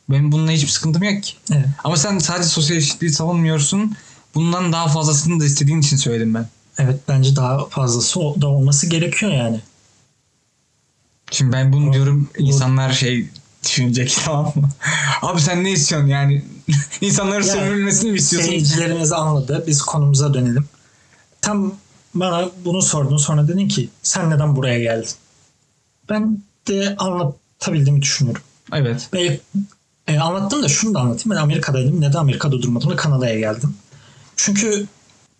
Speaker 1: Benim bununla hiçbir sıkıntım yok ki.
Speaker 2: Evet.
Speaker 1: Ama sen sadece sosyal eşitliği savunmuyorsun. Bundan daha fazlasını da istediğin için söyledim ben.
Speaker 2: Evet bence daha fazlası da olması gerekiyor yani.
Speaker 1: Şimdi ben bunu
Speaker 2: O-
Speaker 1: diyorum
Speaker 2: o-
Speaker 1: insanlar şey düşünecek tamam mı? Abi sen ne istiyorsun yani? İnsanların
Speaker 2: Yani
Speaker 1: sömürülmesini mi istiyorsun?
Speaker 2: Seyircilerimiz anladı. Biz konumuza dönelim. Tam bana bunu sordun sonra dedin ki sen neden buraya geldin? Ben de anlatabildiğimi düşünüyorum.
Speaker 1: Evet.
Speaker 2: Ve e, anlattım da şunu da anlatayım. Ben Amerika'daydım. Neden Amerika'da durmadım da Kanada'ya geldim. Çünkü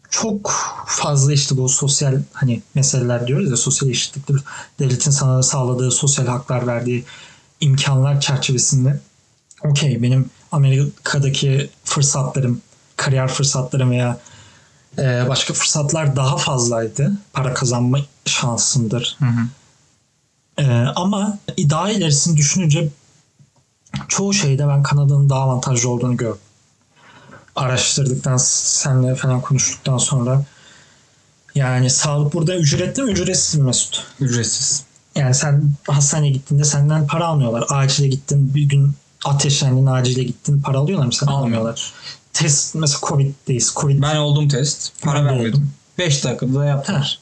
Speaker 2: çok fazla işte bu sosyal hani meseleler diyoruz ya sosyal eşitliktir. Devletin sana sağladığı sosyal haklar verdiği imkanlar çerçevesinde okey benim Amerika'daki fırsatlarım, kariyer fırsatlarım veya e, başka fırsatlar daha fazlaydı. Para kazanma şansımdır.
Speaker 1: Hı hı.
Speaker 2: Ee, ama daha ilerisini düşününce çoğu şeyde ben Kanada'nın daha avantajlı olduğunu gördüm. Araştırdıktan, senle falan konuştuktan sonra yani sağlık burada ücretli mi ücretsiz mi Mesut?
Speaker 1: Ücretsiz.
Speaker 2: Yani sen hastaneye gittiğinde senden para almıyorlar. Acile gittin bir gün ateşlendin acile gittin para alıyorlar mı? Sen
Speaker 1: Almıyorlar.
Speaker 2: Test mesela Covid'deyiz. Covid
Speaker 1: Ben oldum test. Para
Speaker 2: Ben
Speaker 1: vermedim.
Speaker 2: oldum.
Speaker 1: 5 dakikada yaptılar.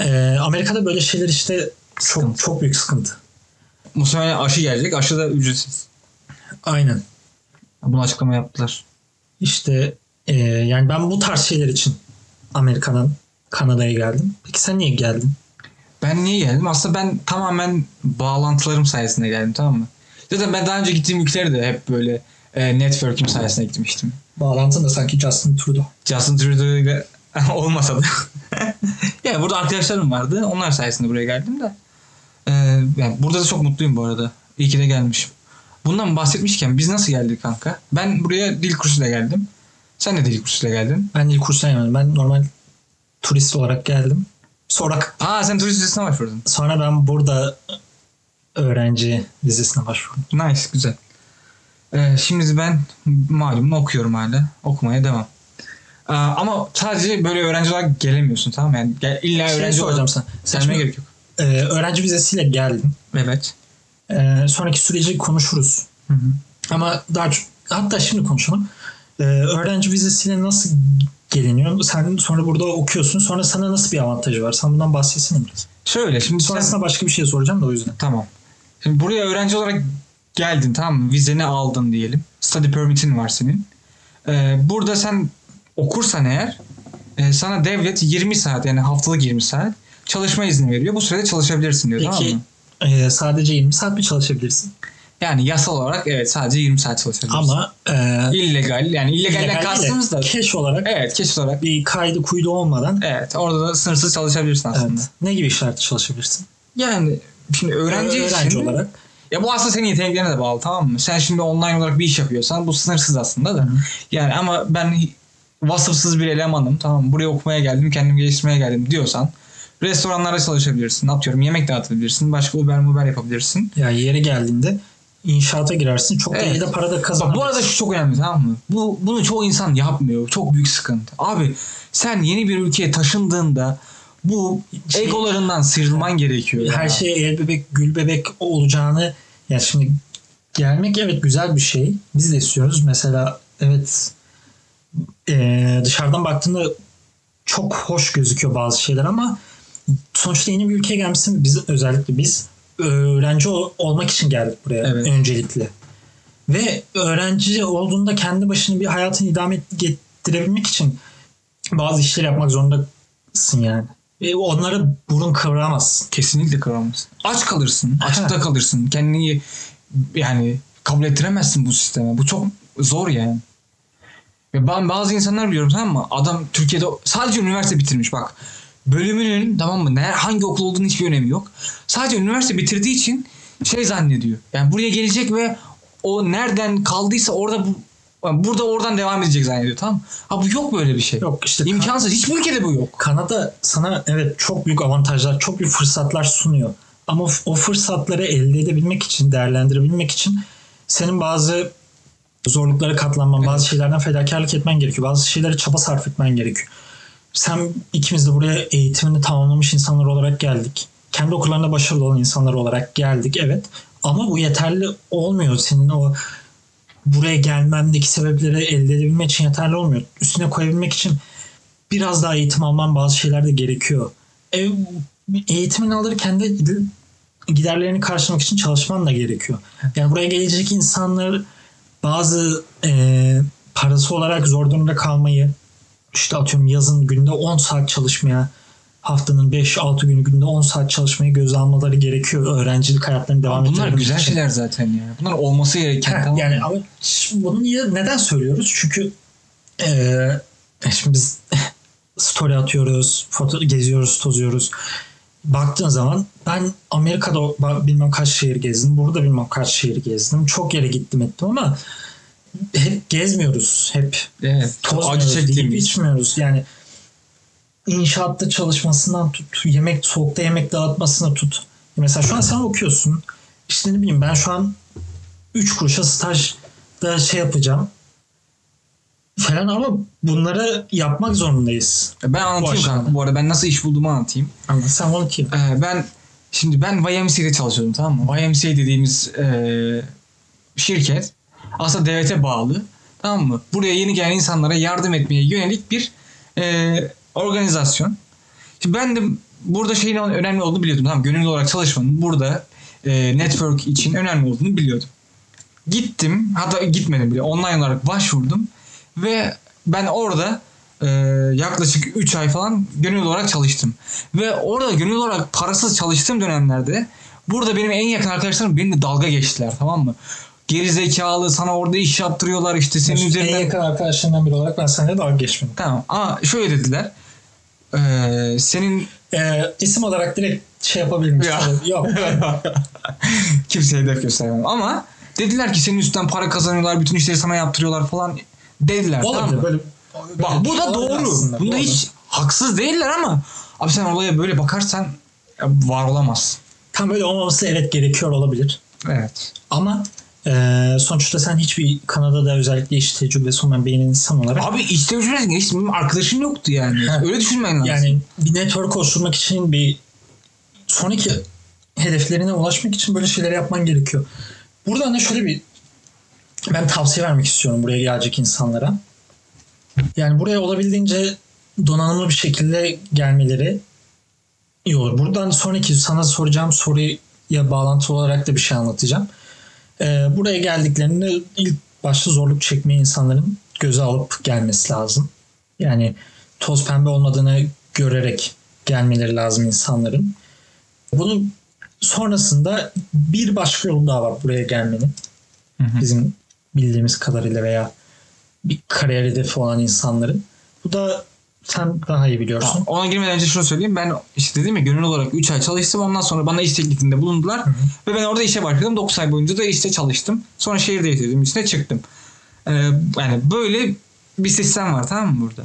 Speaker 2: Ee, Amerika'da böyle şeyler işte çok
Speaker 1: Sıkıntı.
Speaker 2: çok büyük sıkıntı.
Speaker 1: Muhtemelen aşı gelecek. Aşı da ücretsiz.
Speaker 2: Aynen.
Speaker 1: Bunu açıklama yaptılar.
Speaker 2: İşte e, yani ben bu tarz şeyler için Amerika'dan Kanada'ya geldim. Peki sen niye geldin?
Speaker 1: Ben niye geldim? Aslında ben tamamen bağlantılarım sayesinde geldim tamam mı? Zaten ben daha önce gittiğim ülkeleri de hep böyle e, network'üm sayesinde gitmiştim.
Speaker 2: Bağlantın da sanki Justin Trudeau.
Speaker 1: Justin Trudeau ile olmasa da. yani burada arkadaşlarım vardı. Onlar sayesinde buraya geldim de. Ee, yani burada da çok mutluyum bu arada. İyi ki de gelmişim. Bundan bahsetmişken biz nasıl geldik kanka? Ben buraya dil kursuyla geldim. Sen de dil kursuyla geldin.
Speaker 2: Ben dil kursuna gelmedim. Ben normal turist olarak geldim. Sonra
Speaker 1: Aa sen turist vizesine başvurdun.
Speaker 2: sonra ben burada öğrenci vizesine başvurdum.
Speaker 1: Nice güzel. Ee, şimdi ben malum okuyorum hala. Okumaya devam. Ee, ama sadece böyle öğrenci olarak gelemiyorsun tamam mı? Yani gel, illa
Speaker 2: Şey
Speaker 1: öğrenci olarak
Speaker 2: sana. Sen
Speaker 1: gerek yok.
Speaker 2: e, öğrenci vizesiyle geldin.
Speaker 1: Evet.
Speaker 2: E, sonraki süreci konuşuruz.
Speaker 1: Hı hı.
Speaker 2: Ama daha hatta şimdi konuşalım. E, öğrenci vizesiyle nasıl geliniyor? Sen sonra burada okuyorsun. Sonra sana nasıl bir avantajı var? Sen bundan bahsetsene biraz.
Speaker 1: Şöyle şimdi sen,
Speaker 2: Sonrasında başka bir şey soracağım da o yüzden.
Speaker 1: tamam. Şimdi buraya öğrenci olarak geldin tamam mı? Vizeni aldın diyelim. Study permit'in var senin. Ee, burada sen okursan eğer e, sana devlet 20 saat yani haftalık 20 saat çalışma izni veriyor. Bu sürede çalışabilirsin diyor tamam
Speaker 2: Peki
Speaker 1: mı?
Speaker 2: E, sadece 20 saat mi çalışabilirsin?
Speaker 1: Yani yasal olarak evet sadece 20 saat çalışabilirsin.
Speaker 2: Ama e,
Speaker 1: illegal yani illegalden
Speaker 2: illegal
Speaker 1: kastımız da
Speaker 2: cash olarak
Speaker 1: evet keş olarak
Speaker 2: bir kaydı kuydu olmadan
Speaker 1: evet orada da sınırsız çalışabilirsin aslında.
Speaker 2: evet, ne gibi işlerde çalışabilirsin?
Speaker 1: Yani şimdi öğrenci,
Speaker 2: öğrenci
Speaker 1: için
Speaker 2: olarak.
Speaker 1: ya bu aslında senin yeteneklerine de bağlı tamam mı? Sen şimdi online olarak bir iş yapıyorsan bu sınırsız aslında da.
Speaker 2: Hı.
Speaker 1: Yani ama ben vasıfsız bir elemanım tamam? Buraya okumaya geldim kendimi geliştirmeye geldim diyorsan restoranlarda çalışabilirsin. Atıyorum yemek dağıtabilirsin. Başka Uber Uber yapabilirsin.
Speaker 2: Yani yeri geldiğinde inşaata girersin. Çok da
Speaker 1: Evet.
Speaker 2: iyi de para da
Speaker 1: Bak
Speaker 2: kazanabilirsin.
Speaker 1: bu arada şu çok önemli tamam mı? Bu, bunu çoğu insan yapmıyor. Çok büyük sıkıntı. Abi sen yeni bir ülkeye taşındığında bu
Speaker 2: Şey-
Speaker 1: egolarından sıyrılman gerekiyor. ya.
Speaker 2: her şey el bebek gül bebek olacağını ya şimdi gelmek evet güzel bir şey. Biz de istiyoruz. Mesela evet eee, dışarıdan baktığında çok hoş gözüküyor bazı şeyler ama sonuçta yeni bir ülkeye gelmişsin. Biz özellikle biz öğrenci ol- olmak için geldik buraya
Speaker 1: Evet.
Speaker 2: öncelikle. Ve öğrenci olduğunda kendi başına bir hayatını idame et- getirebilmek için bazı işler yapmak zorundasın yani. Ve onlara burun kıvıramazsın.
Speaker 1: Kesinlikle kıramazsın. Aç kalırsın. Açıkta kalırsın. Kendini yani kabul ettiremezsin bu sisteme. Bu çok zor yani. Ve ben bazı insanlar biliyorum tamam mı? Adam Türkiye'de sadece üniversite bitirmiş bak. Bölümünün tamam mı? Ne, hangi okul olduğunu hiçbir önemi yok. Sadece üniversite bitirdiği için şey zannediyor. Yani buraya gelecek ve o nereden kaldıysa orada bu, burada oradan devam edecek zannediyor tamam mı? Ha bu yok böyle bir şey.
Speaker 2: Yok işte
Speaker 1: İmkansız. Hiçbir ülkede bu yok.
Speaker 2: Kanada sana evet çok büyük avantajlar, çok büyük fırsatlar sunuyor. Ama o- o fırsatları elde edebilmek için, değerlendirebilmek için senin bazı zorluklara katlanman, bazı şeylerden fedakarlık etmen gerekiyor. Bazı şeylere çaba sarf etmen gerekiyor. Sen ikimiz de buraya eğitimini tamamlamış insanlar olarak geldik. Kendi okullarında başarılı olan insanlar olarak geldik evet. Ama bu yeterli olmuyor. Senin o buraya gelmendeki sebepleri elde edebilmek için yeterli olmuyor. Üstüne koyabilmek için biraz daha eğitim alman bazı şeyler de gerekiyor. E, eğitimini alırken de giderlerini karşılamak için çalışman da gerekiyor. Yani buraya gelecek insanlar bazı e, parası olarak zor durumda kalmayı işte atıyorum yazın günde 10 saat çalışmaya haftanın 5-6 günü günde 10 saat çalışmayı göze almaları gerekiyor öğrencilik hayatlarını devam
Speaker 1: Bunlar
Speaker 2: ettirebilmek
Speaker 1: güzel
Speaker 2: için.
Speaker 1: şeyler zaten ya. Bunlar olması gereken.
Speaker 2: Heh,
Speaker 1: tamam
Speaker 2: yani ama bunu niye neden söylüyoruz? Çünkü eee şimdi biz story atıyoruz, foto geziyoruz, tozuyoruz. Baktığın zaman ben Amerika'da bilmem kaç şehir gezdim. Burada bilmem kaç şehir gezdim. Çok yere gittim ettim ama hep gezmiyoruz. Hep
Speaker 1: Evet.
Speaker 2: Tozmuyoruz,
Speaker 1: acı çektiğimiz.
Speaker 2: içmiyoruz. Yani inşaatta çalışmasından tut, yemek soğukta yemek dağıtmasına tut. Mesela şu an sen okuyorsun. İşte ne bileyim ben şu an 3 kuruşa stajda şey yapacağım. Falan ama bunları yapmak zorundayız.
Speaker 1: Ben anlatayım
Speaker 2: aşamada.
Speaker 1: kanka bu arada. Ben nasıl iş bulduğumu anlatayım.
Speaker 2: Ama sen ki.
Speaker 1: Ee, ben şimdi ben YMCA'de çalışıyordum tamam mı? YMCA dediğimiz e, şirket aslında devlete bağlı. Tamam mı? Buraya yeni gelen insanlara yardım etmeye yönelik bir e, organizasyon. Şimdi ben de burada şeyin önemli olduğunu biliyordum. Tamam gönüllü olarak çalışmanın burada e, network için önemli olduğunu biliyordum. Gittim hatta gitmedim bile online olarak başvurdum ve ben orada e, yaklaşık 3 ay falan gönüllü olarak çalıştım. Ve orada gönüllü olarak parasız çalıştığım dönemlerde burada benim en yakın arkadaşlarım benimle dalga geçtiler tamam mı? Geri zekalı sana orada iş yaptırıyorlar işte senin
Speaker 2: en
Speaker 1: üzerinden
Speaker 2: yakın arkadaşlarından biri olarak ben seninle dalga geçmedim.
Speaker 1: Tamam ama şöyle dediler. Ee, senin
Speaker 2: Ee, isim olarak direkt şey yapabilir miyiz?
Speaker 1: Ya.
Speaker 2: Yok.
Speaker 1: kimseye hedef göstermem ama dediler ki senin üstten para kazanıyorlar bütün işleri sana yaptırıyorlar falan dediler. tamam
Speaker 2: Olabilir
Speaker 1: mı?
Speaker 2: böyle.
Speaker 1: Bak bu da
Speaker 2: Olabilir
Speaker 1: doğru.
Speaker 2: aslında,
Speaker 1: Bunda
Speaker 2: doğru.
Speaker 1: hiç haksız değiller ama abi sen olaya böyle bakarsan var olamaz.
Speaker 2: Tam böyle olmaması evet gerekiyor olabilir.
Speaker 1: Evet.
Speaker 2: Ama Ee, sonuçta sen hiçbir Kanada'da özellikle iş tecrübesi olmayan bir insan olarak
Speaker 1: Abi iş tecrübesi geçti. Benim arkadaşım yoktu yani.
Speaker 2: Ha.
Speaker 1: Öyle düşünmen lazım.
Speaker 2: yani bir network oluşturmak için bir sonraki hedeflerine ulaşmak için böyle şeyler yapman gerekiyor. Buradan da şöyle bir ben tavsiye vermek istiyorum buraya gelecek insanlara. Yani buraya olabildiğince donanımlı bir şekilde gelmeleri iyi olur. Buradan sonraki sana soracağım soruya bağlantılı olarak da bir şey anlatacağım. Ee, buraya geldiklerinde ilk başta zorluk çekmeyi insanların göze alıp gelmesi lazım. Yani toz pembe olmadığını görerek gelmeleri lazım insanların. Bunun sonrasında bir başka yol daha var buraya gelmenin.
Speaker 1: Hı hı.
Speaker 2: Bizim bildiğimiz kadarıyla veya bir kariyer hedefi olan insanların. Bu da sen daha iyi biliyorsun.
Speaker 1: Tamam, Ona girmeden önce şunu söyleyeyim. Ben işte dedim ya gönüllü olarak 3 ay çalıştım. Ondan sonra bana iş teklifinde bulundular.
Speaker 2: hı.
Speaker 1: Ve ben orada işe başladım. 9 ay boyunca da işte çalıştım. Sonra şehir değiştirdim. içine çıktım. Ee, yani böyle bir sistem var tamam mı burada?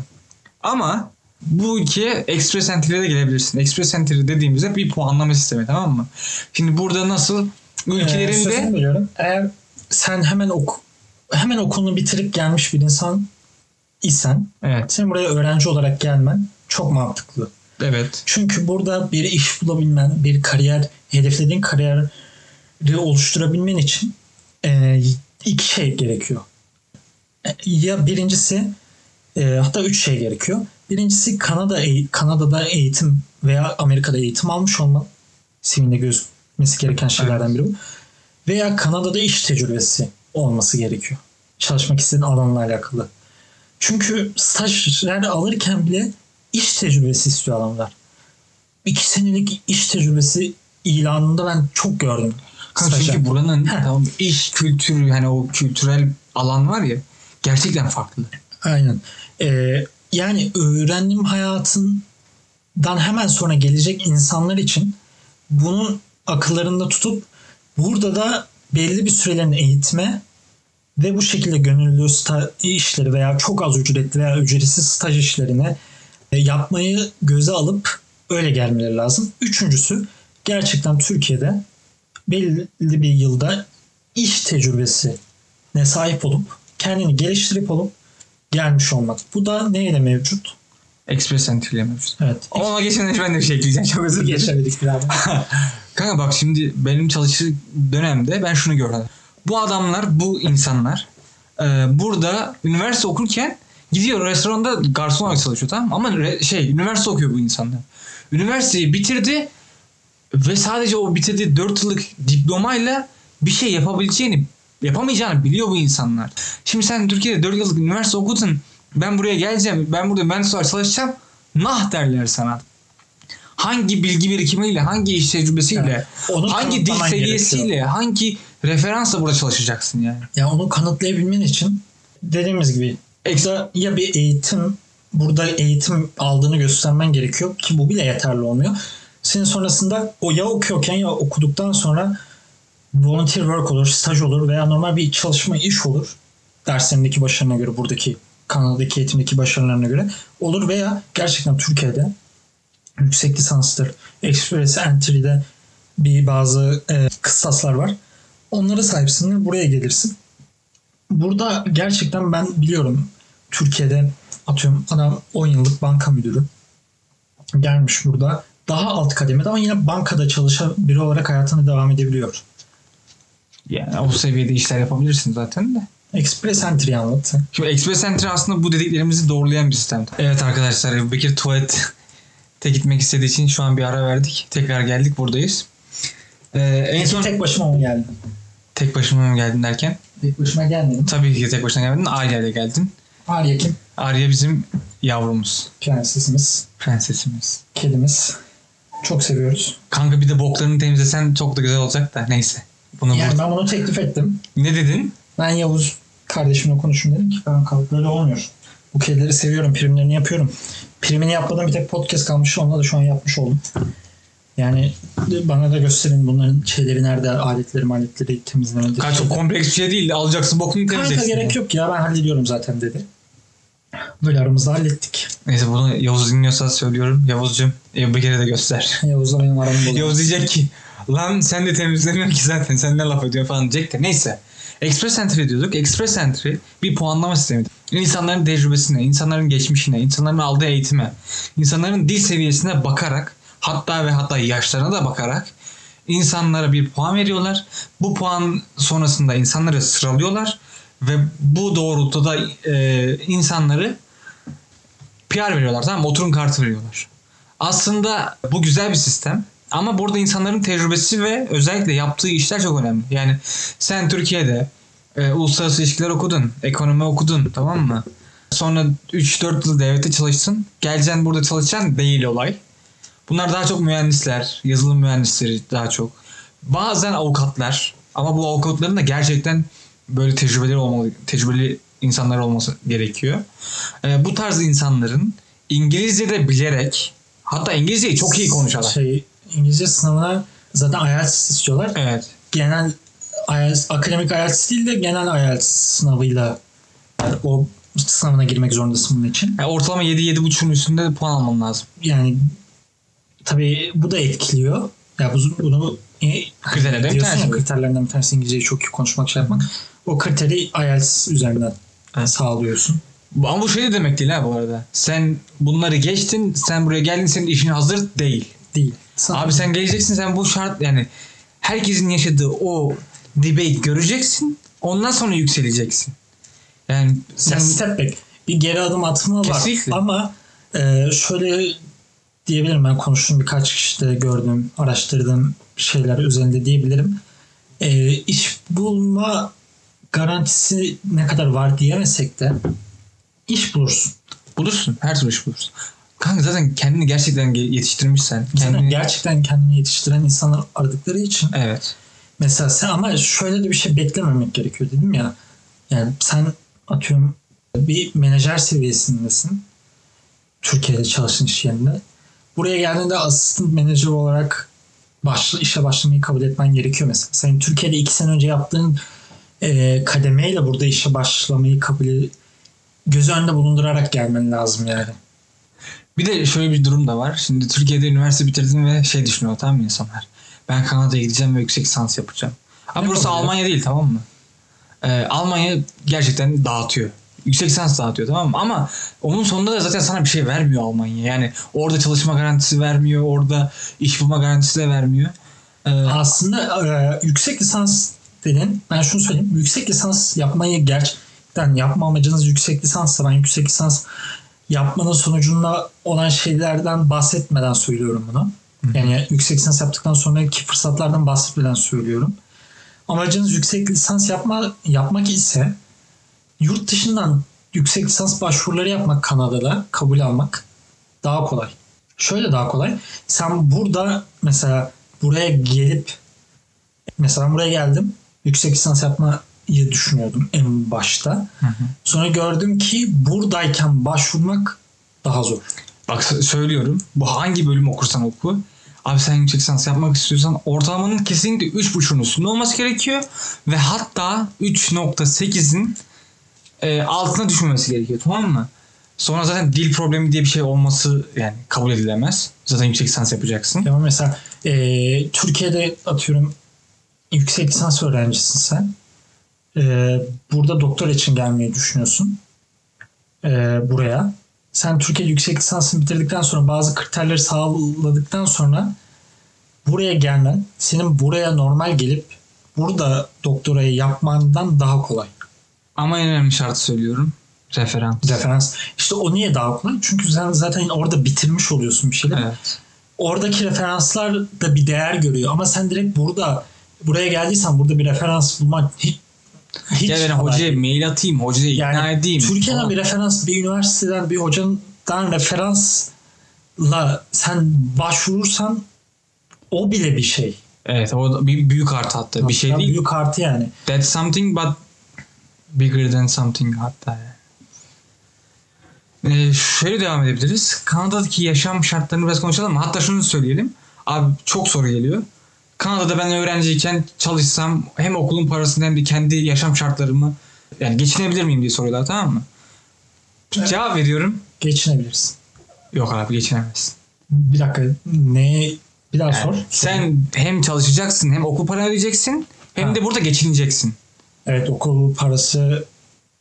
Speaker 1: Ama bu ülkeye Express Entry'e de gelebilirsin. Express Entry dediğimizde bir puanlama sistemi tamam mı? Şimdi burada nasıl
Speaker 2: Ee,
Speaker 1: ülkelerinde
Speaker 2: bölüyorum. Eğer sen hemen oku hemen okulunu bitirip gelmiş bir insan isen
Speaker 1: evet
Speaker 2: senin buraya öğrenci olarak gelmen çok mantıklı.
Speaker 1: evet
Speaker 2: Çünkü burada bir iş bulabilmen, bir kariyer, hedeflediğin kariyeri oluşturabilmen için e, iki şey gerekiyor. Ya birincisi e, hatta üç şey gerekiyor. Birincisi Kanada Kanada'da eğitim veya Amerika'da eğitim almış olman. CV'nde gözükmesi gereken şeylerden biri bu. Veya Kanada'da iş tecrübesi olması gerekiyor. Çalışmak istediğin alanla alakalı. Çünkü stajyer alırken bile iş tecrübesi istiyor adamlar. İki senelik iş tecrübesi ilanında ben çok gördüm.
Speaker 1: Kanka çünkü buranın tamam, iş kültürü hani o kültürel alan var ya gerçekten farklı.
Speaker 2: Aynen. Ee, yani öğrenim hayatından hemen sonra gelecek insanlar için bunun akıllarında tutup burada da belli bir sürelerin eğitime ve bu şekilde gönüllü sta- işleri veya çok az ücretli veya ücretsiz staj işlerine e, yapmayı göze alıp öyle gelmeleri lazım. Üçüncüsü gerçekten Türkiye'de belli bir yılda iş tecrübesi ne sahip olup kendini geliştirip olup gelmiş olmak. Bu da neyle mevcut?
Speaker 1: Express Entry ile mevcut.
Speaker 2: Evet.
Speaker 1: Ona önce ben de bir şey ekleyeceğim. Çok özür dilerim.
Speaker 2: Geçemedik bir.
Speaker 1: Kanka bak şimdi benim çalıştığım dönemde ben şunu gördüm. Bu adamlar, bu insanlar e, burada üniversite okurken gidiyor restoranda garson olarak çalışıyor tamam mı? Ama re- şey üniversite okuyor bu insanlar. Üniversiteyi bitirdi ve sadece o bitirdiği 4 yıllık diplomayla bir şey yapabileceğini yapamayacağını biliyor bu insanlar. Şimdi sen Türkiye'de 4 yıllık üniversite okudun. Ben buraya geleceğim. Ben burada mühendis olarak çalışacağım. Nah derler sana. Hangi bilgi birikimiyle, hangi iş tecrübesiyle,
Speaker 2: Evet.
Speaker 1: Hangi dil seviyesiyle,
Speaker 2: gerekiyor.
Speaker 1: hangi referansla burada çalışacaksın yani.
Speaker 2: Ya onu kanıtlayabilmen için dediğimiz gibi ekstra ya bir eğitim burada eğitim aldığını göstermen gerekiyor ki bu bile yeterli olmuyor. Senin sonrasında o ya okuyorken ya okuduktan sonra volunteer work olur, staj olur veya normal bir çalışma iş olur. Derslerindeki başarına göre buradaki Kanada'daki eğitimdeki başarılarına göre olur veya gerçekten Türkiye'de yüksek lisanstır, Express Entry'de bir bazı e, kıstaslar var. Onlara sahipsin buraya gelirsin. Burada gerçekten ben biliyorum Türkiye'de atıyorum adam 10 yıllık banka müdürü gelmiş burada daha alt kademede ama yine bankada çalışan biri olarak hayatına devam edebiliyor.
Speaker 1: Yani o seviyede işler yapabilirsin zaten de.
Speaker 2: Express Entry anlat.
Speaker 1: Şimdi Express Entry aslında bu dediklerimizi doğrulayan bir sistem. Evet arkadaşlar Ebu Bekir tuvalete gitmek istediği için şu an bir ara verdik. Tekrar geldik buradayız. Ee, en
Speaker 2: Peki
Speaker 1: son tek,
Speaker 2: başıma mı geldin?
Speaker 1: başıma mı geldin derken?
Speaker 2: Tek başıma gelmedim.
Speaker 1: Tabii ki tek başına geldin. Arya'yla geldin.
Speaker 2: Arya kim?
Speaker 1: Arya bizim yavrumuz.
Speaker 2: Prensesimiz,
Speaker 1: Prensesimiz.
Speaker 2: kedimiz. Çok seviyoruz.
Speaker 1: Kanka bir de boklarını temizlesen çok da güzel olacak da neyse. Bunu
Speaker 2: Yani
Speaker 1: burada-
Speaker 2: ben bunu teklif ettim.
Speaker 1: Ne dedin?
Speaker 2: Ben Yavuz kardeşimle konuştum dedim ki ben kalk böyle olmuyor. Bu kedileri seviyorum, primlerini yapıyorum. Primini yapmadan bir tek podcast kalmış. Onunla da şu an yapmış oldum. Yani bana da gösterin bunların şeyleri nerede, aletleri, aletleri temizlemeleri.
Speaker 1: Kanka çok kompleks bir şey değil. Alacaksın bokunu
Speaker 2: Kanka
Speaker 1: temizleyeceksin.
Speaker 2: gerek yok ya ben hallediyorum zaten dedi. Böyle aramızda hallettik.
Speaker 1: Neyse bunu Yavuz dinliyorsa söylüyorum. Yavuzcuğum Ebu Bekir'e de göster.
Speaker 2: Yavuz'la benim aramı bozuldu.
Speaker 1: Yavuz diyecek ki lan sen de temizlemiyorsun ki zaten sen ne laf ediyorsun falan diyecek de neyse. Express Entry diyorduk. Express Entry bir puanlama sistemidir. İnsanların tecrübesine, insanların geçmişine, insanların aldığı eğitime, insanların dil seviyesine bakarak hatta ve hatta yaşlarına da bakarak insanlara bir puan veriyorlar. Bu puan sonrasında insanları sıralıyorlar ve bu doğrultuda e, insanları PR veriyorlar tamam mı? Oturum kartı veriyorlar. Aslında bu güzel bir sistem. Ama burada insanların tecrübesi ve özellikle yaptığı işler çok önemli. Yani sen Türkiye'de e, uluslararası ilişkiler okudun, ekonomi okudun tamam mı? Sonra 3-4 yıl devlette çalıştın. Geleceksin burada çalışacaksın değil olay. Bunlar daha çok mühendisler, yazılım mühendisleri daha çok. Bazen avukatlar ama bu avukatların da gerçekten böyle tecrübeleri olmalı, tecrübeli insanlar olması gerekiyor. E, bu tarz insanların İngilizce de bilerek hatta İngilizceyi çok iyi konuşarak.
Speaker 2: Şey, İngilizce sınavına zaten IELTS istiyorlar.
Speaker 1: Evet.
Speaker 2: Genel IELTS, akademik IELTS değil de genel IELTS sınavıyla yani o sınavına girmek zorundasın bunun için.
Speaker 1: Yani ortalama 7-7.5'un üstünde de puan alman lazım.
Speaker 2: Yani tabii bu da etkiliyor. Ya bu, bunu e,
Speaker 1: Kriterlerden bir tanesi
Speaker 2: ya, kriterlerinden bir tanesi İngilizceyi çok iyi konuşmak şey yapmak. O kriteri IELTS üzerinden
Speaker 1: Evet.
Speaker 2: sağlıyorsun.
Speaker 1: Ama bu şey de demek değil ha bu arada. Sen bunları geçtin, sen buraya geldin, senin işin hazır değil.
Speaker 2: Değil. Sana-
Speaker 1: Abi sen geleceksin, sen bu şart yani herkesin yaşadığı o debate göreceksin. Ondan sonra yükseleceksin. Yani sen
Speaker 2: sen step back. Bir geri adım atma var.
Speaker 1: Kesinlikle.
Speaker 2: Ama e, şöyle diyebilirim ben konuştuğum birkaç kişide gördüğüm, araştırdığım şeyler üzerinde diyebilirim. E, iş bulma garantisi ne kadar var diyemesek de iş bulursun.
Speaker 1: bulursun. Her türlü iş bulursun. Kanka zaten kendini gerçekten ge- yetiştirmişsen.
Speaker 2: Zaten
Speaker 1: Kendini...
Speaker 2: gerçekten kendini yetiştiren insanlar aradıkları için
Speaker 1: Evet.
Speaker 2: Mesela sen ama şöyle de bir şey beklememek gerekiyor dedim ya. Yani sen atıyorum bir menajer seviyesindesin. Türkiye'de çalıştığın iş yerinde. Buraya geldiğinde asistan menajer olarak başla, işe başlamayı kabul etmen gerekiyor mesela. Senin Türkiye'de iki sene önce yaptığın e, kademeyle burada işe başlamayı kabul göz önünde bulundurarak gelmen lazım yani.
Speaker 1: Bir de şöyle bir durum da var. Şimdi Türkiye'de üniversite bitirdim ve şey düşünüyor tamam mı insanlar? Ben Kanada'ya gideceğim ve yüksek lisans yapacağım. Ama burası
Speaker 2: oluyor?
Speaker 1: Almanya değil tamam mı? Ee, Almanya gerçekten dağıtıyor. Yüksek lisans dağıtıyor tamam mı? Ama onun sonunda da zaten sana bir şey vermiyor Almanya. Yani orada çalışma garantisi vermiyor. Orada iş bulma garantisi de vermiyor. Ee,
Speaker 2: Aslında e, yüksek lisans dedin. Ben şunu söyleyeyim. Yüksek lisans yapmayı gerçekten yapma amacınız yüksek lisanssa ben yüksek lisans yapmanın sonucunda olan şeylerden bahsetmeden söylüyorum bunu. Yani yüksek lisans yaptıktan sonraki fırsatlardan bahsetmeden söylüyorum. Amacınız yüksek lisans yapma, yapmak ise yurt dışından yüksek lisans başvuruları yapmak Kanada'da kabul almak daha kolay. Şöyle daha kolay. Sen burada mesela buraya gelip mesela buraya geldim. Yüksek lisans yapmayı düşünüyordum en başta. Sonra gördüm ki buradayken başvurmak daha zor.
Speaker 1: Bak söylüyorum. Bu hangi bölüm okursan oku. Abi sen yüksek lisans yapmak istiyorsan ortalamanın kesinlikle 3.5'un üstünde olması gerekiyor. Ve hatta 3.8'in e, altına düşmemesi gerekiyor tamam mı? Sonra zaten dil problemi diye bir şey olması yani kabul edilemez. Zaten yüksek lisans yapacaksın.
Speaker 2: Ama mesela e, Türkiye'de atıyorum yüksek lisans öğrencisin sen. E, burada doktor için gelmeyi düşünüyorsun. E, buraya. Sen Türkiye'de yüksek lisansını bitirdikten sonra bazı kriterleri sağladıktan sonra buraya gelmen senin buraya normal gelip burada doktorayı yapmandan daha kolay.
Speaker 1: Ama en önemli şartı söylüyorum. Referans.
Speaker 2: Referans. İşte o niye daha kolay? Çünkü sen zaten orada bitirmiş oluyorsun bir şeyleri.
Speaker 1: Evet.
Speaker 2: oradaki referanslar da bir değer görüyor ama sen direkt burada buraya geldiysen burada bir referans bulmak hiç hiç
Speaker 1: Ya ben hocaya
Speaker 2: değil.
Speaker 1: mail atayım, hocaya ikna
Speaker 2: yani
Speaker 1: edeyim.
Speaker 2: Türkiye'den
Speaker 1: falan.
Speaker 2: bir referans bir üniversiteden bir hocandan referansla sen başvurursan o bile bir şey.
Speaker 1: Evet o bir büyük artı hatta. Bir şey
Speaker 2: Hatta
Speaker 1: değil.
Speaker 2: Büyük artı yani.
Speaker 1: That's something but bigger than something hatta. yani. Ee, şöyle devam edebiliriz. Kanada'daki yaşam şartlarını biraz konuşalım mı? Hatta şunu söyleyelim. Abi çok soru geliyor. Kanada'da ben öğrenciyken çalışsam hem okulun parasını hem de kendi yaşam şartlarımı yani geçinebilir miyim diye soruyorlar tamam mı?
Speaker 2: Evet.
Speaker 1: Cevap veriyorum.
Speaker 2: Geçinebilirsin.
Speaker 1: Yok abi geçinemezsin.
Speaker 2: Bir dakika ne bir daha
Speaker 1: Yani
Speaker 2: sor.
Speaker 1: sen hem çalışacaksın hem okul paranı ödeyeceksin hem
Speaker 2: Ha.
Speaker 1: de burada geçineceksin.
Speaker 2: Evet okul parası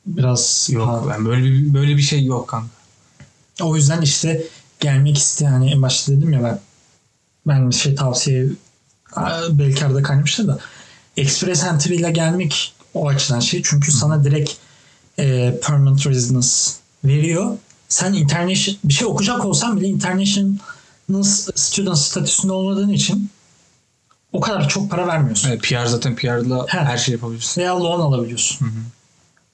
Speaker 2: biraz
Speaker 1: Yok
Speaker 2: pahalı.
Speaker 1: ben böyle bir, böyle bir şey yok kanka.
Speaker 2: O yüzden işte gelmek isteyen hani en başta dedim ya ben ben bir şey tavsiye belki arada kaynamıştır da Express Entry ile gelmek o açıdan şey. Çünkü sana direkt e, permanent residence veriyor. Sen international bir şey okuyacak olsan bile international student statüsünde olmadığın için o kadar çok para vermiyorsun.
Speaker 1: Evet, PR zaten PR'la
Speaker 2: He.
Speaker 1: her şeyi yapabilirsin.
Speaker 2: Veya loan alabiliyorsun.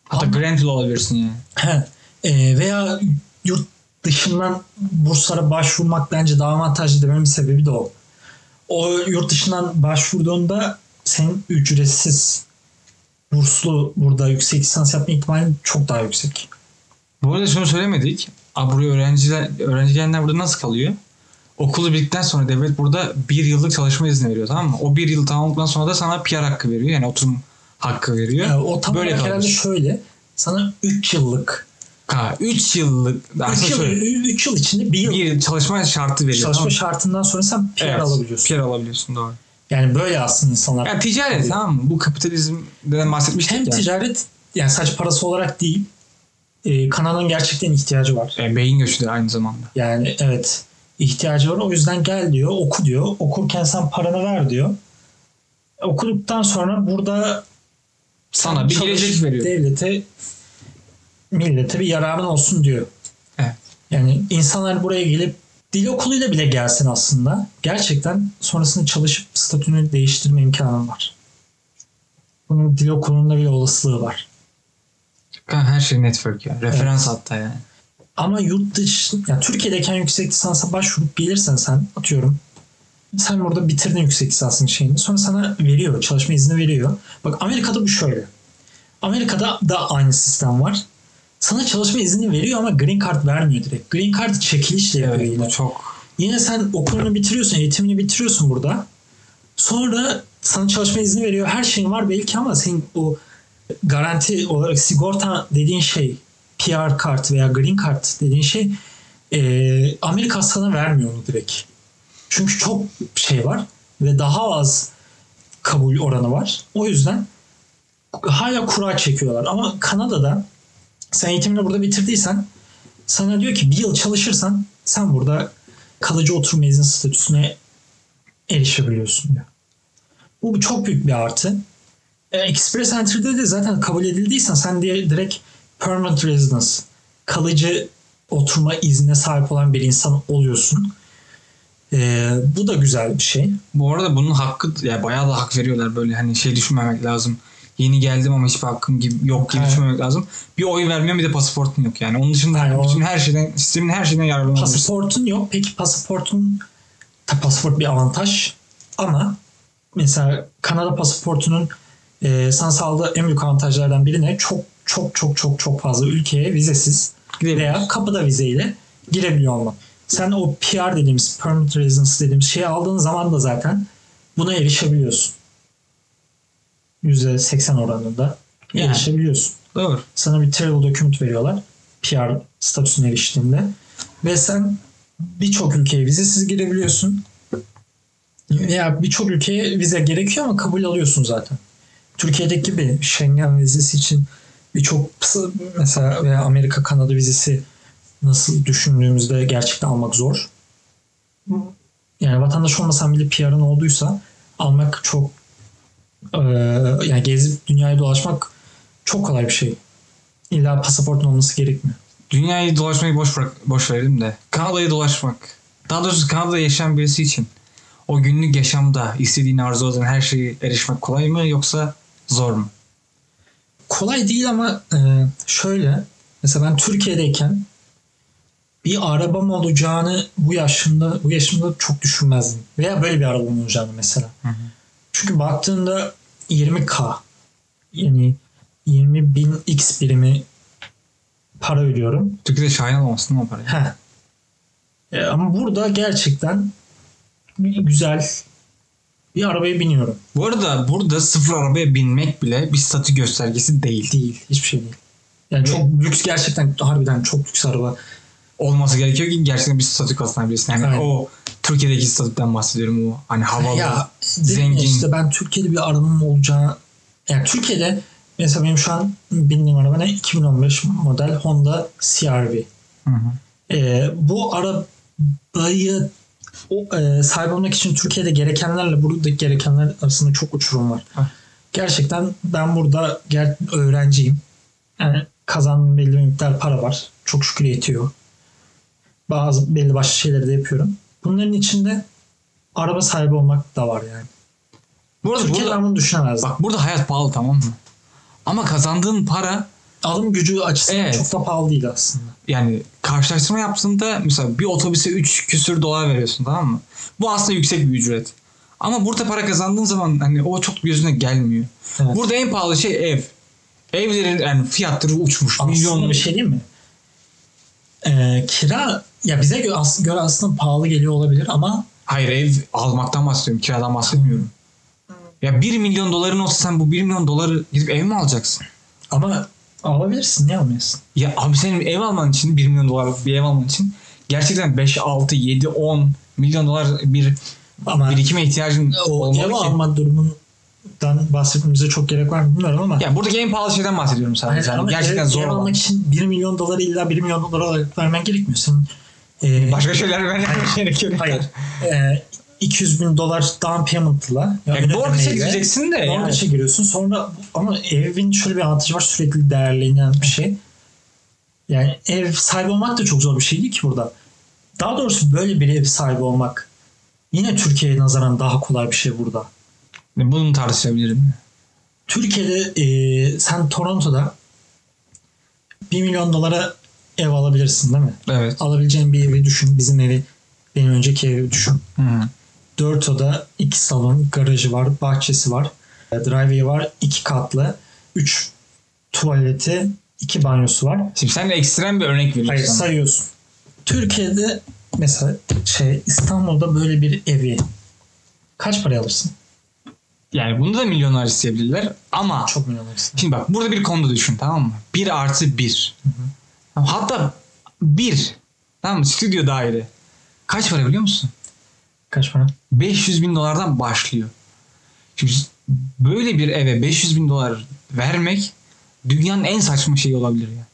Speaker 1: Hatta
Speaker 2: Ama-
Speaker 1: grant bile alabilirsin yani.
Speaker 2: He. E, veya yurt dışından burslara başvurmak bence daha avantajlı dememin sebebi de o. O yurt dışından başvurduğunda senin ücretsiz burslu burada yüksek lisans yapma ihtimalin çok daha yüksek.
Speaker 1: Bu arada şunu söylemedik. Aa, buraya öğrenciler, öğrenci gelenler burada nasıl kalıyor? Okulu bittikten sonra devlet burada bir yıllık çalışma izni veriyor tamam mı? O bir yıl tamamladıktan sonra da sana PR hakkı veriyor. Yani oturum hakkı veriyor.
Speaker 2: Yani o tam
Speaker 1: Böyle
Speaker 2: herhalde şöyle sana 3 yıllık
Speaker 1: Ha, 3 yıllık
Speaker 2: 3
Speaker 1: aslında
Speaker 2: yıl, üç yıl içinde bir yıl
Speaker 1: bir çalışma şartı veriyor.
Speaker 2: çalışma
Speaker 1: tamam
Speaker 2: şartından sonra sen PR
Speaker 1: Evet,
Speaker 2: alabiliyorsun.
Speaker 1: PR alabiliyorsun doğru.
Speaker 2: Yani böyle aslında insanlar.
Speaker 1: Yani ticaret
Speaker 2: Tabii.
Speaker 1: tamam mı? Bu kapitalizmden bahsetmiştik
Speaker 2: Hem
Speaker 1: ya.
Speaker 2: ticaret yani sadece parası olarak değil e, Kanada'nın gerçekten ihtiyacı var.
Speaker 1: E, beyin göçü de aynı zamanda.
Speaker 2: Yani evet ihtiyacı var. O yüzden gel diyor, oku diyor. Okurken sen paranı ver diyor. Okuduktan sonra burada
Speaker 1: Sana bir gelecek veriyor.
Speaker 2: Devlete, millete bir yararın olsun diyor.
Speaker 1: Evet.
Speaker 2: Yani insanlar buraya gelip dil okuluyla bile gelsin aslında. Gerçekten sonrasında çalışıp statünü değiştirme imkanı var. Bunun dil okulunda bile olasılığı var.
Speaker 1: Her şey network ya. Referans hatta yani.
Speaker 2: Ama yurt dışı, yani Türkiye'deyken yüksek lisansa başvurup gelirsen sen atıyorum. Sen burada bitirdin yüksek lisansın şeyini. Sonra sana veriyor. Çalışma izni veriyor. Bak Amerika'da bu şöyle. Amerika'da da aynı sistem var. Sana çalışma izni veriyor ama green card vermiyor direkt. Green card çekilişle yapıyor
Speaker 1: Evet
Speaker 2: yine.
Speaker 1: çok
Speaker 2: Yine sen okulunu bitiriyorsun, eğitimini bitiriyorsun burada. Sonra sana çalışma izni veriyor. Her şeyin var belki ama senin o garanti olarak sigorta dediğin şey PR kart veya green card dediğin şey e, Amerika sana vermiyor onu direkt. Çünkü çok şey var ve daha az kabul oranı var. O yüzden hala kura çekiyorlar. Ama Kanada'da sen eğitimini burada bitirdiysen sana diyor ki bir yıl çalışırsan sen burada kalıcı oturma izni statüsüne erişebiliyorsun diyor. Bu çok büyük bir artı. E, Express Entry'de de zaten kabul edildiysen sen diye direkt permanent residence kalıcı oturma iznine sahip olan bir insan oluyorsun. E, bu da güzel bir şey.
Speaker 1: Bu arada bunun hakkı ya bayağı da hak veriyorlar böyle hani şey düşünmemek lazım. Yeni geldim ama hiçbir hakkım gibi yok gibi
Speaker 2: Evet.
Speaker 1: düşünmemek lazım. Bir oy vermiyorum bir de pasaportun yok yani. Onun dışında
Speaker 2: Yani
Speaker 1: bütün her şeyden sistemin her şeyden yararlanabilirsin.
Speaker 2: Pasaportun yok. Peki pasaportun pasaport bir avantaj ama mesela Kanada pasaportunun e, sana sağladığı en büyük avantajlardan biri ne? Çok çok çok çok çok fazla ülkeye vizesiz veya kapıda vizeyle girebiliyor olman. Sen o PR dediğimiz permanent residence dediğimiz şeyi aldığın zaman da zaten buna erişebiliyorsun. %80 oranında
Speaker 1: Yani.
Speaker 2: erişebiliyorsun
Speaker 1: Doğru.
Speaker 2: sana bir travel document veriyorlar PR statüsüne eriştiğinde ve sen birçok ülkeye vizesiz girebiliyorsun veya birçok ülkeye vize gerekiyor ama kabul alıyorsun zaten. Türkiye'deki gibi Schengen vizesi için birçok mesela veya Amerika Kanada vizesi nasıl düşündüğümüzde gerçekten almak zor. Yani vatandaş olmasan bile PR'ın olduysa almak çok eee, yani gezip dünyayı dolaşmak çok kolay bir şey. İlla pasaportun olması gerekmiyor.
Speaker 1: Dünyayı dolaşmayı boş bırak, boş verelim de Kanada'yı dolaşmak. Daha doğrusu Kanada'da yaşayan birisi için o günlük yaşamda istediğin arzu eden her şeyi erişmek kolay mı yoksa zor mu?
Speaker 2: Kolay değil ama e, şöyle mesela ben Türkiye'deyken bir arabam olacağını bu yaşımda bu yaşımda çok düşünmezdim. Veya böyle bir arabam olacağını mesela.
Speaker 1: Hı hı.
Speaker 2: Çünkü baktığında 20k yani 20 bin x birimi para ödüyorum.
Speaker 1: Türkiye'de şahin olmasın o parayı?
Speaker 2: E, ama burada gerçekten güzel bir arabaya biniyorum.
Speaker 1: Bu arada burada sıfır arabaya binmek bile bir statü göstergesi değil.
Speaker 2: Değil. Hiçbir şey değil. Yani çok lüks gerçekten harbiden çok lüks araba.
Speaker 1: Olması gerekiyor ki gerçekten bir statü kazanabilirsin. Yani
Speaker 2: Aynen.
Speaker 1: o Türkiye'deki statüden bahsediyorum o hani havalı.
Speaker 2: Ya
Speaker 1: zengin.
Speaker 2: işte ben Türkiye'de bir arabam olacağı yani Türkiye'de mesela benim şu an bindiğim araba ne? 2015 model Honda CRV.
Speaker 1: Hı hı.
Speaker 2: Ee, bu arabayı o, e, sahip olmak için Türkiye'de gerekenlerle buradaki gerekenler arasında çok uçurum var.
Speaker 1: Hah.
Speaker 2: Gerçekten ben burada ger- öğrenciyim. Yani kazandığım belli bir miktar para var. Çok şükür yetiyor. Bazı belli başlı şeyleri de yapıyorum. Bunların içinde araba sahibi olmak da var yani.
Speaker 1: Bu arada
Speaker 2: Türkiye'de
Speaker 1: burada,
Speaker 2: ben bunu düşünemezdim.
Speaker 1: bak burada hayat pahalı tamam mı? Ama kazandığın para
Speaker 2: Alım gücü açısından
Speaker 1: Evet.
Speaker 2: çok da pahalı değil aslında.
Speaker 1: yani karşılaştırma yaptığında mesela bir otobüse 3 küsür dolar veriyorsun tamam mı? Bu aslında yüksek bir ücret. Ama burada para kazandığın zaman hani o çok gözüne gelmiyor.
Speaker 2: Evet.
Speaker 1: Burada en pahalı şey ev. Evlerin yani fiyatları uçmuş.
Speaker 2: Aslında
Speaker 1: milyon
Speaker 2: bir şey değil mi? Ee, kira ya bize göre, as- göre aslında pahalı geliyor olabilir ama
Speaker 1: Hayır ev almaktan bahsediyorum. Kiradan bahsetmiyorum. Ya 1 milyon doların olsa sen bu 1 milyon doları gidip ev mi alacaksın?
Speaker 2: ama alabilirsin niye almayasın?
Speaker 1: Ya abi senin ev alman için 1 milyon dolarlık bir ev alman için gerçekten 5, 6, 7, 10 milyon dolar bir
Speaker 2: Ama
Speaker 1: birikime ihtiyacın
Speaker 2: o
Speaker 1: olmalı
Speaker 2: ev
Speaker 1: ki.
Speaker 2: alma durumundan bahsetmemize çok gerek var mı bilmiyorum ama
Speaker 1: Ya buradaki en pahalı şeyden bahsediyorum sadece. Yani
Speaker 2: ama
Speaker 1: gerçekten
Speaker 2: ev,
Speaker 1: zor
Speaker 2: ev almak için 1 milyon doları illa 1 milyon dolar vermen gerekmiyor. Senin e,
Speaker 1: Başka şeyler vermen gerekiyor.
Speaker 2: hayır. E, 200 bin dolar down payment'la
Speaker 1: Yani
Speaker 2: ön
Speaker 1: borca
Speaker 2: ödemeyle
Speaker 1: gireceksin de yani.
Speaker 2: Mortgage'e giriyorsun. Sonra ama evin şöyle bir avantajı var. Sürekli değerlenen bir şey. Yani ev sahibi olmak da çok zor bir şey değil ki burada. Daha doğrusu böyle bir ev sahibi olmak yine Türkiye'ye nazaran daha kolay bir şey burada.
Speaker 1: Bunu tartışabilirim.
Speaker 2: Türkiye'de e, sen Toronto'da 1 milyon dolara ev alabilirsin değil mi?
Speaker 1: Evet.
Speaker 2: Alabileceğin bir evi düşün. Bizim evi, benim önceki evi düşün.
Speaker 1: Hı.
Speaker 2: 4 oda, 2 salon, garajı var, bahçesi var. e, Driveway var, 2 katlı. 3 tuvaleti, 2 banyosu var.
Speaker 1: Şimdi sen de ekstrem bir örnek
Speaker 2: Hayır
Speaker 1: veriyorsun.
Speaker 2: sayıyorsun. Türkiye'de mesela şey İstanbul'da böyle bir evi kaç paraya alırsın?
Speaker 1: Yani bunu da milyonlar isteyebilirler ama
Speaker 2: Çok milyon alırsın.
Speaker 1: Şimdi bak burada bir konuda düşün tamam mı? 1 artı 1. Hatta 1. Tamam mı? Stüdyo daire. Kaç para biliyor musun?
Speaker 2: Kaç para?
Speaker 1: 500 bin dolardan başlıyor. Şimdi böyle bir eve 500 bin dolar vermek dünyanın en saçma şeyi olabilir ya.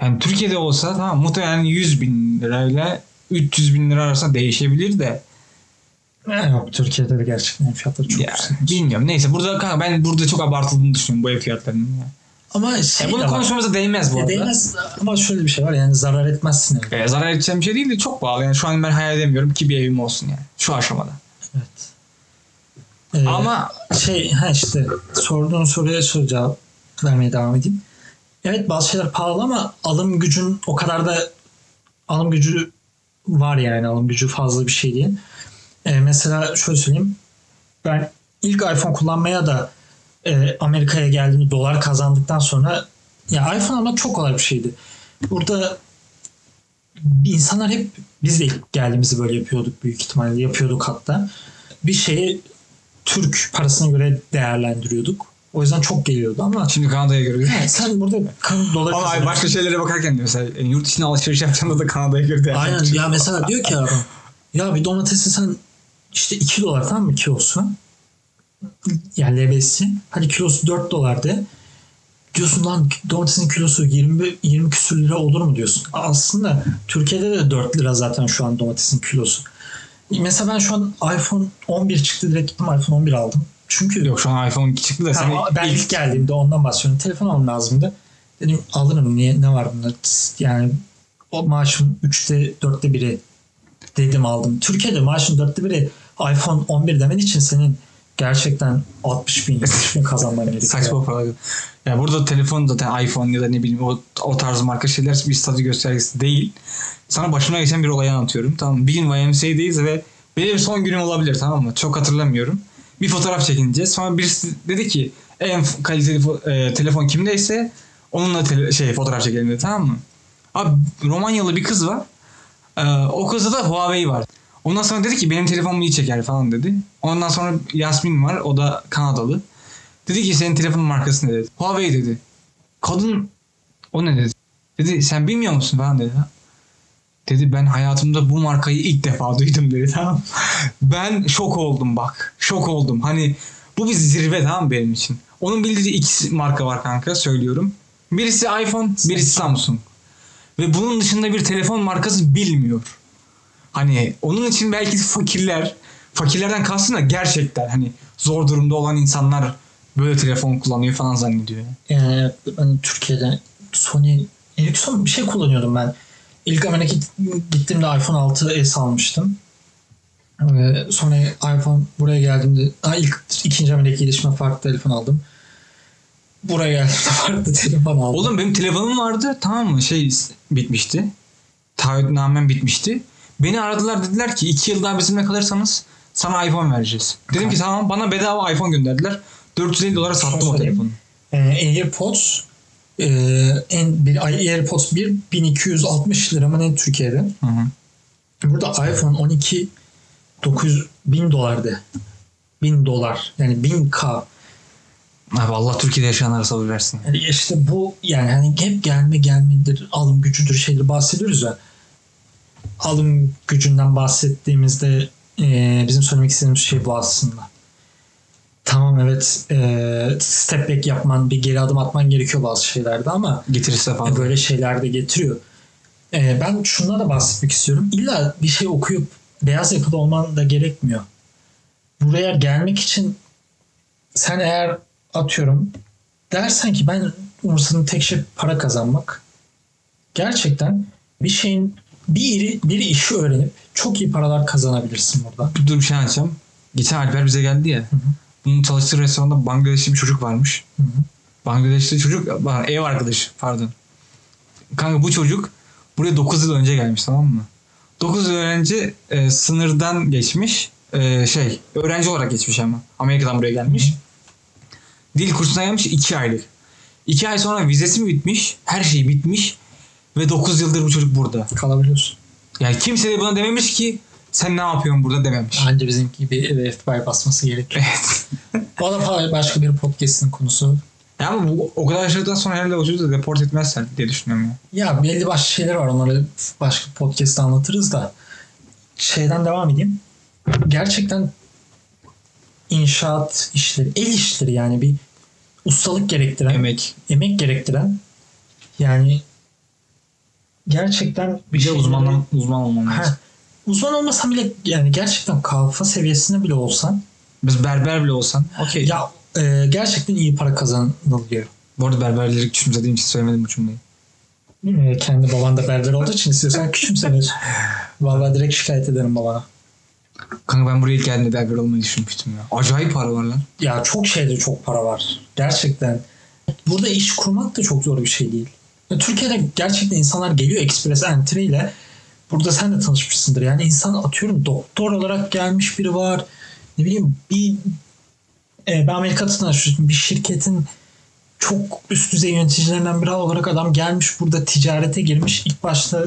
Speaker 1: Yani Türkiye'de olsa tamam muhtemelen 100 bin lirayla 300 bin lira arasında değişebilir de
Speaker 2: Yok Türkiye'de de gerçekten fiyatları çok
Speaker 1: ya,
Speaker 2: yüksek.
Speaker 1: bilmiyorum. Neyse burada kanka ben burada çok abartıldığını düşünüyorum bu ev fiyatlarının. Ya.
Speaker 2: Ama şey
Speaker 1: E, bunu
Speaker 2: de var.
Speaker 1: konuşmamıza değmez bu arada.
Speaker 2: Değmez ama şöyle bir şey var yani zarar etmezsin evi.
Speaker 1: E, zarar edeceğim bir şey değil de çok pahalı. Yani şu an ben hayal edemiyorum ki bir evim olsun yani. Şu aşamada.
Speaker 2: Evet. Ee,
Speaker 1: Ama
Speaker 2: şey ha işte sorduğun soruya soru cevap vermeye devam edeyim. Evet bazı şeyler pahalı ama alım gücün o kadar da alım gücü var yani alım gücü fazla bir şey değil. Ee, mesela şöyle söyleyeyim. Ben ilk iPhone kullanmaya da e, Amerika'ya geldiğimde dolar kazandıktan sonra ya iPhone almak çok kolay bir şeydi. Burada insanlar hep biz de ilk geldiğimizde böyle yapıyorduk büyük ihtimalle yapıyorduk hatta. Bir şeyi Türk parasına göre değerlendiriyorduk. O yüzden çok geliyordu ama
Speaker 1: şimdi Kanada'ya göre.
Speaker 2: Evet, sen burada kan dolar
Speaker 1: Ama
Speaker 2: kazanıyorsun.
Speaker 1: başka şeylere bakarken diyor mesela yani yurt içine alışveriş yapacağında da Kanada'ya göre değer
Speaker 2: Aynen ya mesela diyor ki adam ya bir domatesi sen işte 2 dolar tamam mı kilosu? Yani lebesi. Hadi kilosu 4 dolar de. Diyorsun lan domatesin kilosu 20 20 küsür lira olur mu diyorsun. Aslında Türkiye'de de 4 lira zaten şu an domatesin kilosu. Mesela ben şu an iPhone 11 çıktı direkt gittim iPhone 11 aldım. Çünkü
Speaker 1: Yok şu an iPhone 2 çıktı da sen
Speaker 2: ben ilk geldiğimde ondan bahsediyorum. Telefon almam lazımdı. Dedim alırım niye ne var bunda? Yani o maaşın 3'te 4'te biri dedim aldım. Türkiye'de maaşın 4'te biri iPhone 11 demen için senin gerçekten 60 bin 70 bin kazanman gerekiyor.
Speaker 1: saçma para. Ya burada telefon zaten iPhone ya da ne bileyim o, o tarz marka şeyler bir statü göstergesi değil. Sana başıma geçen bir olayı anlatıyorum. Tamam? Bir gün YMCA'deyiz ve benim son günüm olabilir tamam mı? Çok hatırlamıyorum. Bir fotoğraf çekineceğiz. Sonra birisi dedi ki en kaliteli e, telefon kimdeyse onunla tele- şey fotoğraf çekelim dedi tamam mı? Abi Romanyalı bir kız var. Ee, o kızda da Huawei var. Ondan sonra dedi ki benim telefonum iyi çeker falan dedi. Ondan sonra Yasmin var. O da Kanadalı. Dedi ki senin telefonun markası ne dedi. Huawei dedi. Kadın o ne dedi. Dedi sen bilmiyor musun falan dedi. Dedi ben hayatımda bu markayı ilk defa duydum dedi tamam? Ben şok oldum bak. Şok oldum. Hani bu bir zirve tamam benim için. Onun bildiği iki marka var kanka söylüyorum. Birisi iPhone, birisi Samsung. Ve bunun dışında bir telefon markası bilmiyor. Hani onun için belki fakirler, fakirlerden kastım da gerçekten hani zor durumda olan insanlar böyle telefon kullanıyor falan zannediyor.
Speaker 2: Yani ben Türkiye'de Sony Ericsson bir şey kullanıyordum ben. İlk Amerika gittiğimde iPhone 6s almıştım. Ve sonra iPhone buraya geldiğimde ha, ilk ikinci Amerika gidişime farklı telefon aldım. Buraya geldiğimde farklı telefon aldım.
Speaker 1: Oğlum benim telefonum vardı tamam mı şey bitmişti. Taahhütnamem bitmişti. Beni aradılar dediler ki iki yıl daha bizimle kalırsanız sana iPhone vereceğiz. Dedim ki tamam bana bedava iPhone gönderdiler. 450 dolara sattım o telefonu.
Speaker 2: Ee, AirPods e, en bir AirPods 1 1260 lira mı ne Türkiye'de?
Speaker 1: Hı hı.
Speaker 2: Burada iPhone 12 900 bin dolardı. 1000 dolar. Yani 1000K.
Speaker 1: Abi Allah Türkiye'de yaşayanlara sabır versin.
Speaker 2: Yani işte bu yani hani hep gelme gelmedir, alım gücüdür şeyleri bahsediyoruz ya. Alım gücünden bahsettiğimizde e, bizim söylemek istediğimiz şey bu aslında. Tamam evet e, step back yapman, bir geri adım atman gerekiyor bazı şeylerde ama
Speaker 1: Getirisi de
Speaker 2: e, böyle şeyler de getiriyor. E, ben şundan da bahsetmek istiyorum. İlla bir şey okuyup beyaz yakalı olman da gerekmiyor. Buraya gelmek için sen eğer atıyorum dersen ki ben umursadığım tek şey para kazanmak. Gerçekten bir şeyin bir bir işi öğrenip çok iyi paralar kazanabilirsin burada.
Speaker 1: Dur bir şey anlatacağım. Geçen Alper bize geldi ya.
Speaker 2: hı.
Speaker 1: Bunun çalıştığı restoranda Bangladeşli bir çocuk varmış.
Speaker 2: Hı hı.
Speaker 1: Bangladeşli çocuk, ev arkadaşı pardon. Kanka bu çocuk buraya 9 yıl önce gelmiş tamam mı? 9 yıl önce e, sınırdan geçmiş. E, şey öğrenci olarak geçmiş ama. Amerika'dan buraya gelmiş. Dil kursuna gelmiş 2 aylık. 2 ay sonra vizesi mi bitmiş? Her şey bitmiş. Ve 9 yıldır bu çocuk burada.
Speaker 2: Kalabiliyorsun.
Speaker 1: Yani kimse de buna dememiş ki sen ne yapıyorsun burada dememiş.
Speaker 2: Anca bizimki eve FBI basması gerekiyor.
Speaker 1: Evet.
Speaker 2: O da başka bir podcast'in konusu.
Speaker 1: Ya ama bu o kadar yaşadıktan sonra herhalde o çocuğu da deport etmezsen diye düşünüyorum ya.
Speaker 2: Ya belli başlı şeyler var onları başka podcast'ta anlatırız da şeyden devam edeyim. Gerçekten inşaat işleri, el işleri yani bir ustalık gerektiren, emek,
Speaker 1: Emek.
Speaker 2: gerektiren yani gerçekten
Speaker 1: Bir
Speaker 2: şeyleri-
Speaker 1: uzman, uzman olman lazım.
Speaker 2: Uzman olmasan bile yani gerçekten kalfa seviyesinde bile olsan
Speaker 1: Biz berber bile olsan. Okey.
Speaker 2: ya e, gerçekten iyi para kazanılıyor.
Speaker 1: Bu arada berberleri küçümsediğim için söylemedim bu cümleyi.
Speaker 2: E, kendi baban da berber olduğu için istiyorsan küçümsenir. Vallahi direkt şikayet ederim babana.
Speaker 1: Kanka ben buraya ilk geldiğimde berber olmayı düşünmüştüm ya. Acayip para var lan.
Speaker 2: Ya çok şeyde çok para var. Gerçekten. Burada iş kurmak da çok zor bir şey değil. Türkiye'de gerçekten insanlar geliyor Express Entry ile. Burada sen de tanışmışsındır. Yani insan atıyorum doktor olarak gelmiş biri var. Ne bileyim bir e, ben Amerika'da tanışmıştım. Bir şirketin çok üst düzey yöneticilerinden biri olarak adam gelmiş burada ticarete girmiş. İlk başta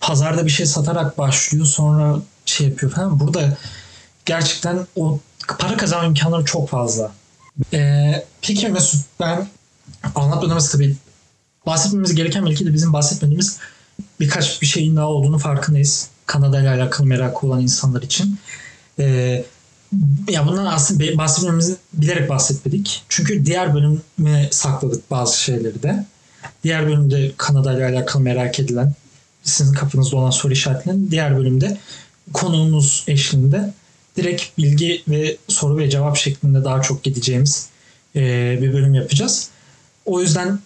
Speaker 2: pazarda bir şey satarak başlıyor sonra şey yapıyor falan. Burada gerçekten o para kazanma imkanları çok fazla. Ee, peki Mesut ben anlatmadığımız tabii bahsetmemiz gereken belki de bizim bahsetmediğimiz birkaç bir şeyin daha olduğunu farkındayız. Kanada ile alakalı merakı olan insanlar için. Ee, ya bundan aslında bahsetmemizi bilerek bahsetmedik. Çünkü diğer bölüme sakladık bazı şeyleri de. Diğer bölümde Kanada ile alakalı merak edilen, sizin kafanızda olan soru işaretlerini diğer bölümde konuğumuz eşliğinde direkt bilgi ve soru ve cevap şeklinde daha çok gideceğimiz e, bir bölüm yapacağız. O yüzden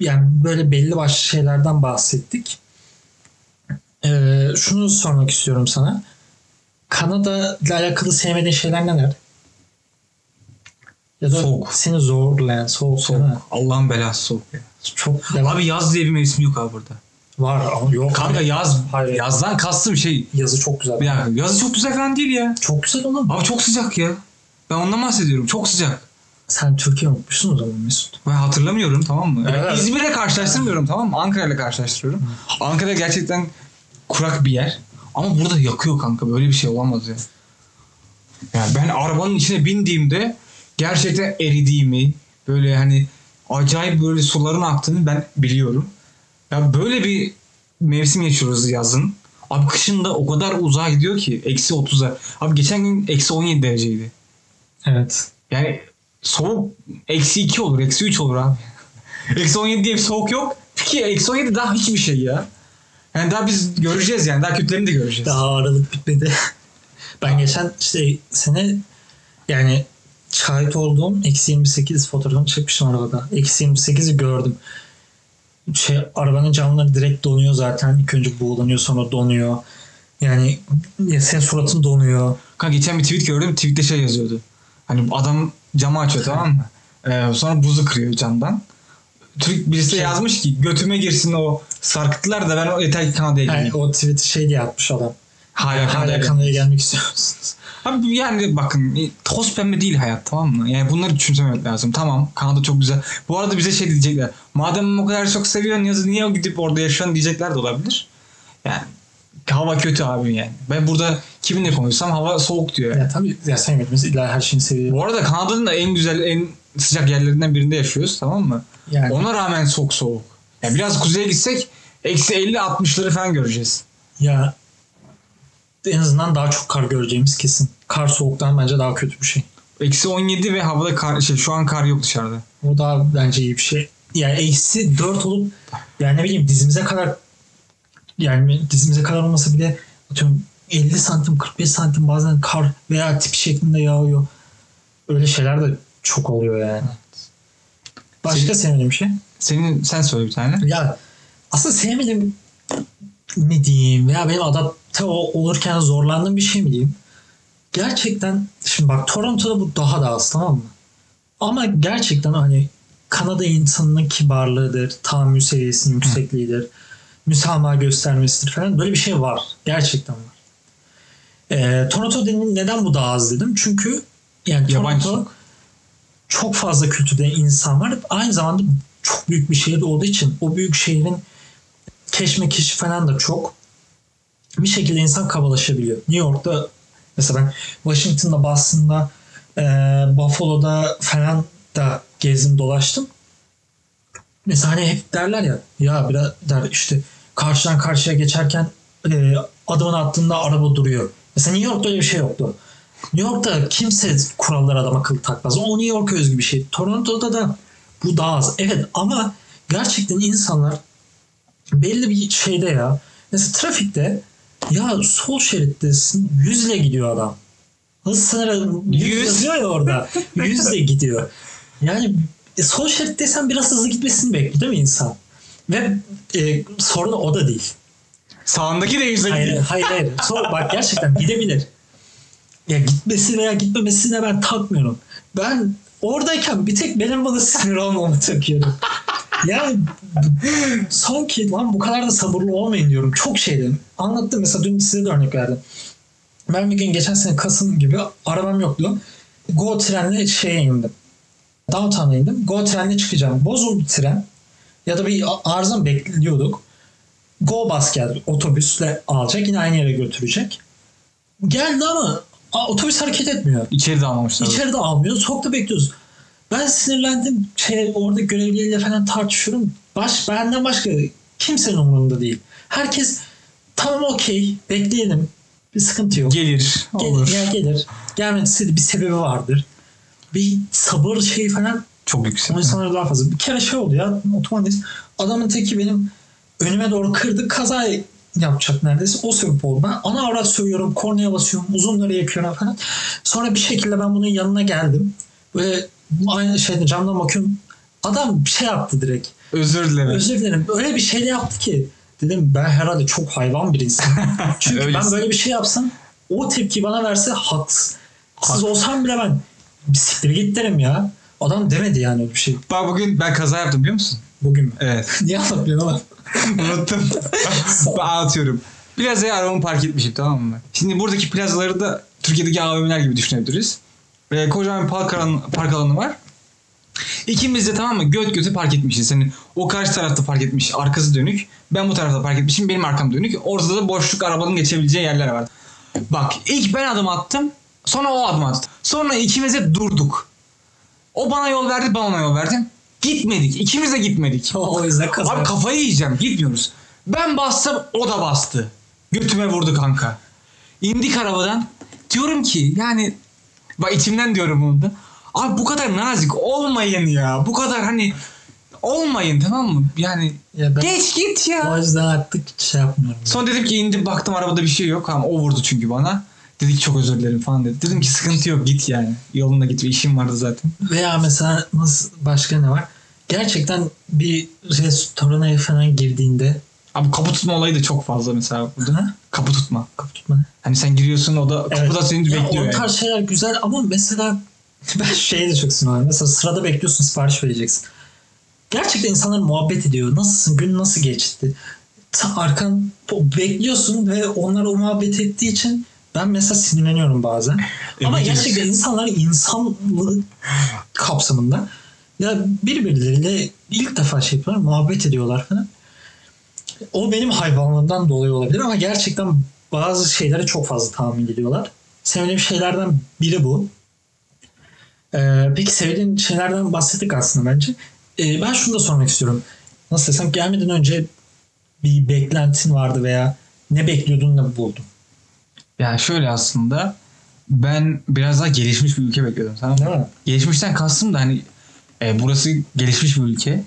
Speaker 2: yani böyle belli başlı şeylerden bahsettik. E, şunu sormak istiyorum sana. Kanada ile alakalı sevmediğin şeyler neler? Ya da
Speaker 1: Soğuk.
Speaker 2: seni zorlayan soğuk.
Speaker 1: Soğuk. Allah'ın belası soğuk ya.
Speaker 2: Çok
Speaker 1: Abi yaz diye bir mevsim yok abi burada.
Speaker 2: var ama yok.
Speaker 1: Kanka yaz,
Speaker 2: Hayır.
Speaker 1: yazdan kastım şey.
Speaker 2: Yazı çok güzel.
Speaker 1: Bir dakika yazı çok güzel falan değil ya.
Speaker 2: Çok güzel oğlum.
Speaker 1: Abi çok sıcak ya. Ben ondan bahsediyorum. Çok sıcak.
Speaker 2: Sen Türkiye unutmuşsun o zaman Mesut.
Speaker 1: Ben hatırlamıyorum tamam mı? Yani
Speaker 2: Evet.
Speaker 1: İzmir'le karşılaştırmıyorum tamam mı? Ankara ile karşılaştırıyorum. Ankara gerçekten kurak bir yer. Ama burada yakıyor kanka. Böyle bir şey olamaz ya. Yani ben arabanın içine bindiğimde gerçekten eridiğimi böyle hani acayip böyle suların aktığını ben biliyorum. Ya böyle bir mevsim yaşıyoruz yazın. Abi kışın da o kadar uzağa gidiyor ki. Eksi 30'a. Abi geçen gün eksi 17 dereceydi.
Speaker 2: Evet.
Speaker 1: Yani soğuk eksi 2 olur. Eksi 3 olur abi. eksi 17 diye bir soğuk yok. Ki eksi 17 daha hiçbir şey ya. Yani daha biz göreceğiz yani. Daha kötülerini de göreceğiz.
Speaker 2: Daha aralık bitmedi. ben geçen işte sene yani şahit olduğum eksi 28 fotoğrafını çekmişim arabada. Eksi 28'i gördüm. Şey arabanın camları direkt donuyor zaten. İlk önce buğulanıyor sonra donuyor. Yani ya senin suratın donuyor.
Speaker 1: Kanka geçen bir tweet gördüm. Tweette şey yazıyordu. Hani adam camı açıyor tamam mı? Ee, sonra buzu kırıyor camdan. Türk birisi
Speaker 2: Şey-
Speaker 1: yazmış ki götüme girsin o sarkıttılar da ben o yeter ki Kanada'ya
Speaker 2: Yani
Speaker 1: geleyim.
Speaker 2: o tweet'i şey diye atmış adam.
Speaker 1: Hala Kanada'ya
Speaker 2: Hala. Kanada'ya gelmek istiyorsunuz.
Speaker 1: Abi yani bakın e, toz pembe değil hayat tamam mı? Yani bunları düşünmemek lazım. Tamam Kanada çok güzel. Bu arada bize şey diyecekler. Madem o kadar çok seviyorsun yazı niye gidip orada yaşıyorsun diyecekler de olabilir. Yani hava kötü abi yani. Ben burada kiminle konuşsam hava soğuk diyor. Yani.
Speaker 2: Ya tabii ya sevmediğimiz illa her şeyini seviyor.
Speaker 1: Bu arada Kanada'nın da en güzel en sıcak yerlerinden birinde yaşıyoruz tamam mı?
Speaker 2: Yani
Speaker 1: Ona rağmen çok soğuk. Yani biraz kuzeye gitsek eksi 50-60'ları falan göreceğiz.
Speaker 2: ya en azından daha çok kar göreceğimiz kesin. Kar soğuktan bence daha kötü bir şey.
Speaker 1: Eksi 17 ve havada kar, şey, şu an kar yok dışarıda.
Speaker 2: O daha bence iyi bir şey. Yani eksi 4 olup yani ne bileyim dizimize kadar yani dizimize kadar olmasa bile atıyorum 50 santim 45 santim bazen kar veya tip şeklinde yağıyor. Öyle şeyler de çok oluyor yani. Başka
Speaker 1: Senin-
Speaker 2: sevmediğim şey.
Speaker 1: Senin sen söyle bir tane.
Speaker 2: Ya aslında sevmedim mi diyeyim veya benim adapte ol- olurken zorlandığım bir şey mi diyeyim? Gerçekten şimdi bak Toronto'da bu daha da az tamam mı? Ama gerçekten hani Kanada insanının kibarlığıdır, tahammül seviyesinin yüksekliğidir, müsamaha göstermesidir falan böyle bir şey var. Gerçekten var. Ee, Toronto dedim, neden bu daha az dedim? Çünkü yani
Speaker 1: Yabancı.
Speaker 2: Toronto çok fazla kültürde insan var. Aynı zamanda çok büyük bir şehir olduğu için o büyük şehrin keşmekeşi falan da çok. Bir şekilde insan kabalaşabiliyor. New York'ta mesela ben Washington'da, Boston'da, e, Buffalo'da falan da gezdim dolaştım. Mesela hani hep derler ya ya biraz der işte karşıdan karşıya geçerken e, adımını attığında araba duruyor. Mesela New York'ta öyle bir şey yoktu. New York'ta kimse kurallara adam akıllı takmaz. O New York'a özgü bir şey. Toronto'da da bu daha az. Evet ama gerçekten insanlar belli bir şeyde ya. Mesela trafikte ya sol şerittesin yüzle gidiyor adam. Hız sınırı yüz
Speaker 1: Yüz.
Speaker 2: yazıyor ya orada. Yüzle gidiyor. Yani e, sol şeritteysen biraz hızlı gitmesini bekliyor değil mi insan? Ve e, sorun o da değil.
Speaker 1: Sağındaki de yüzde
Speaker 2: Hayır hayır. hayır. Sor, bak gerçekten gidebilir. Ya gitmesi veya gitmemesine ben takmıyorum. Ben oradayken bir tek benim bana sinir olmamı takıyorum. Yani sanki lan bu kadar da sabırlı olmayın diyorum. Çok şeydim. Anlattım mesela dün size de örnek verdim. Ben bir gün geçen sene Kasım gibi arabam yoktu. Go trenle şeye indim. Downtown'a indim. Go trenle çıkacağım. Bozuldu tren. Ya da bir arıza bekliyorduk. Go geldi. Otobüsle alacak. Yine aynı yere götürecek. Geldi ama a, otobüs hareket etmiyor.
Speaker 1: İçeri de almamışlar.
Speaker 2: İçeride almıyor. Sokakta bekliyoruz. Ben sinirlendim. Şey, orada görevliyle falan tartışıyorum. Baş, benden başka kimsenin umurunda değil. Herkes tamam okey bekleyelim. Bir sıkıntı yok.
Speaker 1: Gelir.
Speaker 2: Gelir,
Speaker 1: Olur.
Speaker 2: ya gelir. Gelmesi bir sebebi vardır. Bir sabır şeyi falan
Speaker 1: Çok yüksek.
Speaker 2: o insanlara daha fazla. Bir kere şey oldu ya otomatik adamın teki benim önüme doğru kırdı kaza yapacak neredeyse o sebep oldu. Ben ana avrat söylüyorum kornaya basıyorum uzunları yakıyorum falan. Sonra bir şekilde ben bunun yanına geldim. Böyle aynı şeyde camdan bakıyorum. Adam bir şey yaptı direkt.
Speaker 1: Özür dilerim.
Speaker 2: Özür dilerim. Öyle bir şey yaptı ki. Dedim ben herhalde çok hayvan bir insanım. Çünkü ben böyle bir şey yapsam o tepki bana verse haksız. Haksız
Speaker 1: Hak.
Speaker 2: olsam bile ben bir siktir git derim ya. Adam demedi yani öyle bir şey.
Speaker 1: Bak bugün ben kaza yaptım biliyor musun?
Speaker 2: Bugün mü?
Speaker 1: Evet.
Speaker 2: Niye anlatmıyorsun ama?
Speaker 1: Unuttum. ben anlatıyorum. Plazaya arabamı park etmişim tamam mı? Şimdi buradaki plazaları da Türkiye'deki AVM'ler gibi düşünebiliriz. Ee, kocaman park alanı, park alanı var. İkimiz de tamam mı göt göte park etmişiz. Hani o karşı tarafta park etmiş arkası dönük. Ben bu tarafta park etmişim benim arkam dönük. Ortada da boşluk arabanın geçebileceği yerler var. Bak ilk ben adım attım. Sonra o adım attı. Sonra ikimiz de durduk. O bana yol verdi ben ona yol verdim. Gitmedik. İkimiz de gitmedik.
Speaker 2: o yüzden kaza.
Speaker 1: Abi kafayı yiyeceğim. Gitmiyoruz. Ben bastım o da bastı. Götüme vurdu kanka. İndik arabadan. Diyorum ki yani bak içimden diyorum bunu da. Abi bu kadar nazik olmayın ya. Bu kadar hani olmayın tamam mı? Yani
Speaker 2: Ya ben
Speaker 1: geç git
Speaker 2: o
Speaker 1: ya.
Speaker 2: yüzden artık şey yapmıyorum.
Speaker 1: Sonra dedim ki indim baktım arabada bir şey yok. Tamam o vurdu çünkü bana. Dedi ki çok özür dilerim falan dedi. Dedim ki sıkıntı yok git yani. Yolunda git. işim vardı zaten.
Speaker 2: Veya mesela nasıl başka ne var? Gerçekten bir restorana falan girdiğinde
Speaker 1: Abi kapı tutma olayı da çok fazla mesela burada.
Speaker 2: Ha?
Speaker 1: Kapı tutma.
Speaker 2: kapı tutma.
Speaker 1: Hani sen giriyorsun o da kapıda
Speaker 2: Evet.
Speaker 1: seni
Speaker 2: Ya
Speaker 1: bekliyor.
Speaker 2: o
Speaker 1: yani.
Speaker 2: tarz şeyler güzel ama mesela ben şeye de çok sinirlendim. Mesela sırada bekliyorsun sipariş vereceksin. Gerçekten insanlar muhabbet ediyor. Nasılsın? Gün nasıl geçti? Ta- Arkan bekliyorsun ve onlar o muhabbet ettiği için ben mesela sinirleniyorum bazen. Ama
Speaker 1: Evet, evet.
Speaker 2: gerçekten insanlar insanlığı kapsamında ya birbirleriyle ilk defa şey yapıyorlar, muhabbet ediyorlar falan. O benim hayvanlığımdan dolayı olabilir ama gerçekten bazı şeylere çok fazla tahammül ediyorlar. Sevdiğim şeylerden biri bu. Ee, peki sevdiğin şeylerden bahsettik aslında bence. Ee, ben şunu da sormak istiyorum. Nasıl desem gelmeden önce bir beklentin vardı veya ne bekliyordun da buldun.
Speaker 1: Yani şöyle aslında ben biraz daha gelişmiş bir ülke bekliyordum tamam?
Speaker 2: Değil mi?
Speaker 1: Gelişmişten kastım da hani e, burası gelişmiş bir ülke.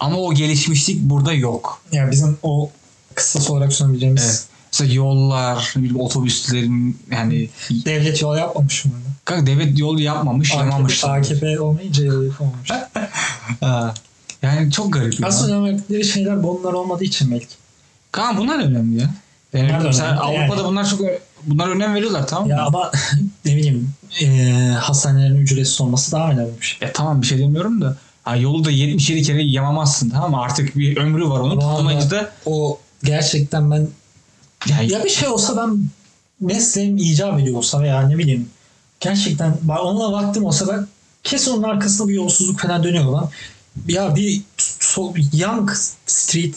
Speaker 1: Ama o gelişmişlik burada yok.
Speaker 2: Yani bizim o kısası olarak sunabileceğimiz
Speaker 1: Evet. Mesela yollar, otobüslerin yani
Speaker 2: devlet yol yapmamış mı?
Speaker 1: kanka devlet yolu yapmamış,
Speaker 2: AKP,
Speaker 1: yamamışlar.
Speaker 2: AKP olmayınca yol yapamamış.
Speaker 1: Yani çok garip ya.
Speaker 2: Aslında önem verdikleri şeyler bunlar olmadığı için belki.
Speaker 1: Kanka bunlar önemli ya. Yani
Speaker 2: Bunlar da
Speaker 1: mesela
Speaker 2: önemli.
Speaker 1: Avrupa'da
Speaker 2: Yani.
Speaker 1: bunlar çok bunlar önem veriyorlar tamam mı?
Speaker 2: Ya ama ne bileyim e, hastanelerin ücretsiz olması daha önemli bir şey.
Speaker 1: Ya tamam bir şey demiyorum da ha, yolu da 77 kere yamamazsın tamam mı? Artık bir ömrü var onun.
Speaker 2: Vallahi.
Speaker 1: Tamamlayınca da
Speaker 2: O gerçekten ben
Speaker 1: yani
Speaker 2: ya bir şey olsa ben mesleğim icap ediyor olsa veya ne bileyim gerçekten ben onunla vaktim olsa ben kesin onun arkasında bir yolsuzluk falan dönüyor lan. Ya bir so, Young Street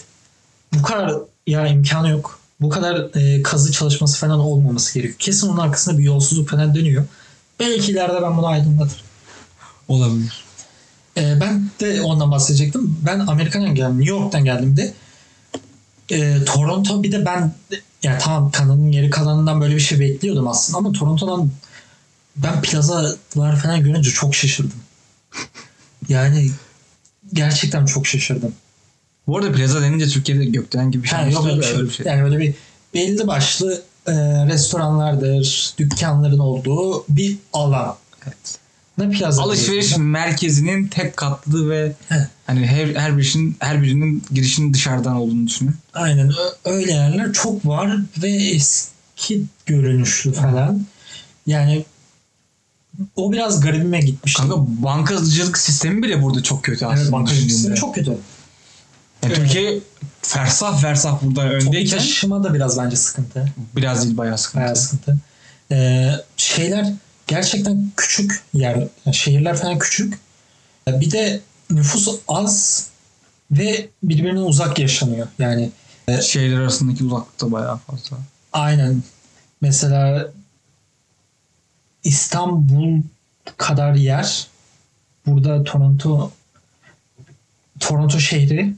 Speaker 2: bu kadar ya imkanı yok. Bu kadar e, kazı çalışması falan olmaması gerekiyor. Kesin onun arkasında bir yolsuzluk falan dönüyor. Belki ileride ben bunu aydınlatırım.
Speaker 1: olabilir.
Speaker 2: E, ben de ondan bahsedecektim. Ben Amerika'dan geldim. New York'tan geldim de. E, Toronto bir de ben yani tamam kanalın geri kalanından böyle bir şey bekliyordum aslında ama Toronto'dan ben plazalar falan görünce çok şaşırdım. Yani gerçekten çok şaşırdım.
Speaker 1: Bu arada plaza denince Türkiye'de gökdelen gibi bir şey.
Speaker 2: Ha, yok öyle bir şey.
Speaker 1: öyle bir şey.
Speaker 2: Yani böyle bir belli başlı e, restoranlardır, dükkanların olduğu bir alan.
Speaker 1: Evet.
Speaker 2: Ne plaza?
Speaker 1: Alışveriş
Speaker 2: diyorsun?
Speaker 1: merkezinin tek katlı ve
Speaker 2: He.
Speaker 1: hani her her birinin her birinin girişinin dışarıdan olduğunu düşünün.
Speaker 2: Aynen öyle yerler çok var ve eski görünüşlü falan. Yani o biraz garibime gitmişti.
Speaker 1: Kanka bankacılık sistemi bile burada çok kötü aslında.
Speaker 2: evet, bankacılık sistemi çok kötü.
Speaker 1: Yani. Türkiye fersah fersah burada öndeyken
Speaker 2: taşıma da biraz bence sıkıntı.
Speaker 1: biraz değil bayağı sıkıntı.
Speaker 2: Bayağı sıkıntı. Ee, şeyler gerçekten küçük yer, yani şehirler falan küçük. Bir de nüfus az ve birbirine uzak yaşanıyor. Yani
Speaker 1: Şehirler arasındaki uzaklık da bayağı fazla.
Speaker 2: Aynen. Mesela İstanbul kadar yer burada Toronto Toronto şehri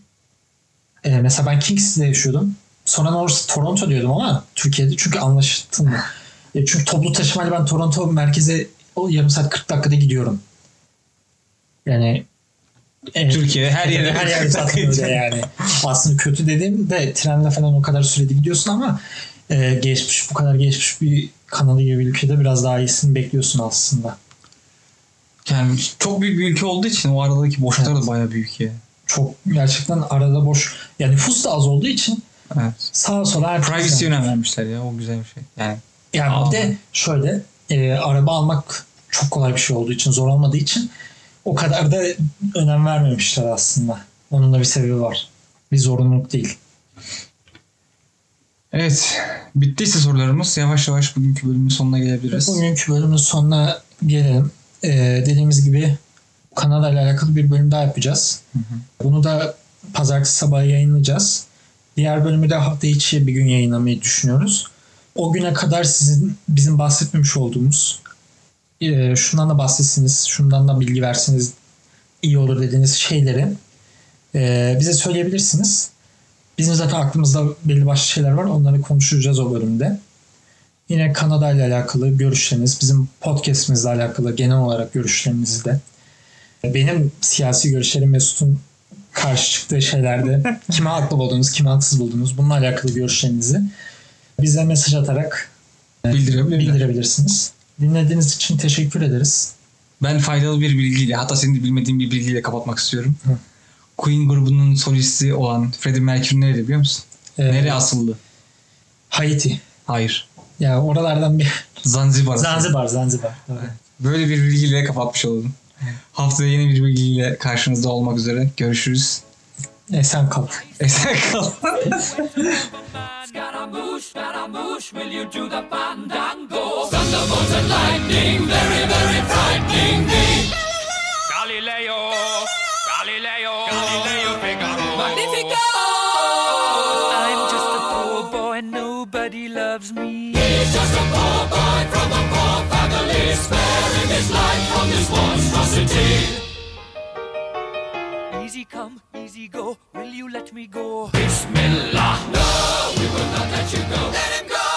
Speaker 2: e, mesela ben Kingston'da yaşıyordum. Sonra orası Toronto diyordum ama Türkiye'de çünkü anlaştın mı? E, çünkü toplu taşımayla ben Toronto merkeze o yarım saat 40 dakikada gidiyorum. Yani e,
Speaker 1: Türkiye her yere
Speaker 2: her yer zaten öyle yani. Aslında kötü dediğim de trenle falan o kadar sürede gidiyorsun ama e, geçmiş bu kadar geçmiş bir kanalı gibi bir ülkede biraz daha iyisini bekliyorsun aslında.
Speaker 1: Yani çok büyük bir ülke olduğu için o aradaki boşluklar
Speaker 2: Evet.
Speaker 1: da bayağı büyük ya.
Speaker 2: Çok gerçekten arada boş. Yani nüfus da az olduğu için
Speaker 1: Evet.
Speaker 2: sağa sola herkes
Speaker 1: Privacy önem vermişler ya o güzel bir şey. Yani
Speaker 2: Yani
Speaker 1: Aa.
Speaker 2: bir de şöyle e, araba almak çok kolay bir şey olduğu için zor olmadığı için o kadar da önem vermemişler aslında. Onun da bir sebebi var. Bir zorunluluk değil.
Speaker 1: Evet. Bittiyse sorularımız yavaş yavaş bugünkü bölümün sonuna gelebiliriz.
Speaker 2: Bugünkü bölümün sonuna gelelim. Ee, dediğimiz gibi Kanada ile alakalı bir bölüm daha yapacağız. Bunu da pazartesi sabahı yayınlayacağız. Diğer bölümü de hafta içi bir gün yayınlamayı düşünüyoruz. O güne kadar sizin bizim bahsetmemiş olduğumuz e, şundan da bahsetsiniz, şundan da bilgi versiniz iyi olur dediğiniz şeyleri e, bize söyleyebilirsiniz. Bizim zaten aklımızda belli başlı şeyler var. Onları konuşacağız o bölümde. Yine Kanada ile alakalı görüşleriniz, bizim podcastimizle alakalı genel olarak görüşlerinizi de benim siyasi görüşlerim Mesut'un karşı çıktığı şeylerde kime haklı buldunuz, kime haksız buldunuz bununla alakalı görüşlerinizi bize mesaj atarak
Speaker 1: Bildirebilirler.
Speaker 2: bildirebilirsiniz. Dinlediğiniz için teşekkür ederiz.
Speaker 1: Ben faydalı bir bilgiyle hatta senin de bilmediğin bir bilgiyle kapatmak istiyorum.
Speaker 2: Hı.
Speaker 1: Queen grubunun solisti olan Freddie Mercury nerede biliyor musun?
Speaker 2: Ee,
Speaker 1: Nereye asıldı?
Speaker 2: Haiti.
Speaker 1: Hayır.
Speaker 2: Ya oralardan bir
Speaker 1: Zanzibar.
Speaker 2: Zanzibar, Zanzibar. Evet.
Speaker 1: Böyle bir bilgiyle kapatmış oldum. Haftaya yeni bir bilgiyle karşınızda olmak üzere. Görüşürüz.
Speaker 2: Esen kal.
Speaker 1: Esen kal.
Speaker 3: Scaramouche, Scaramouche, will you do the fandango? Thunderbolts and lightning, very, very frightening me. Galileo, Galileo, Galileo Figaro. Magnifico! I'm just a poor boy, nobody loves me. rabbi from a poor family, sparing his life from this monstrosity. Easy come, easy go, will you let me go? Bismillah! No, we will not let you go. Let him go!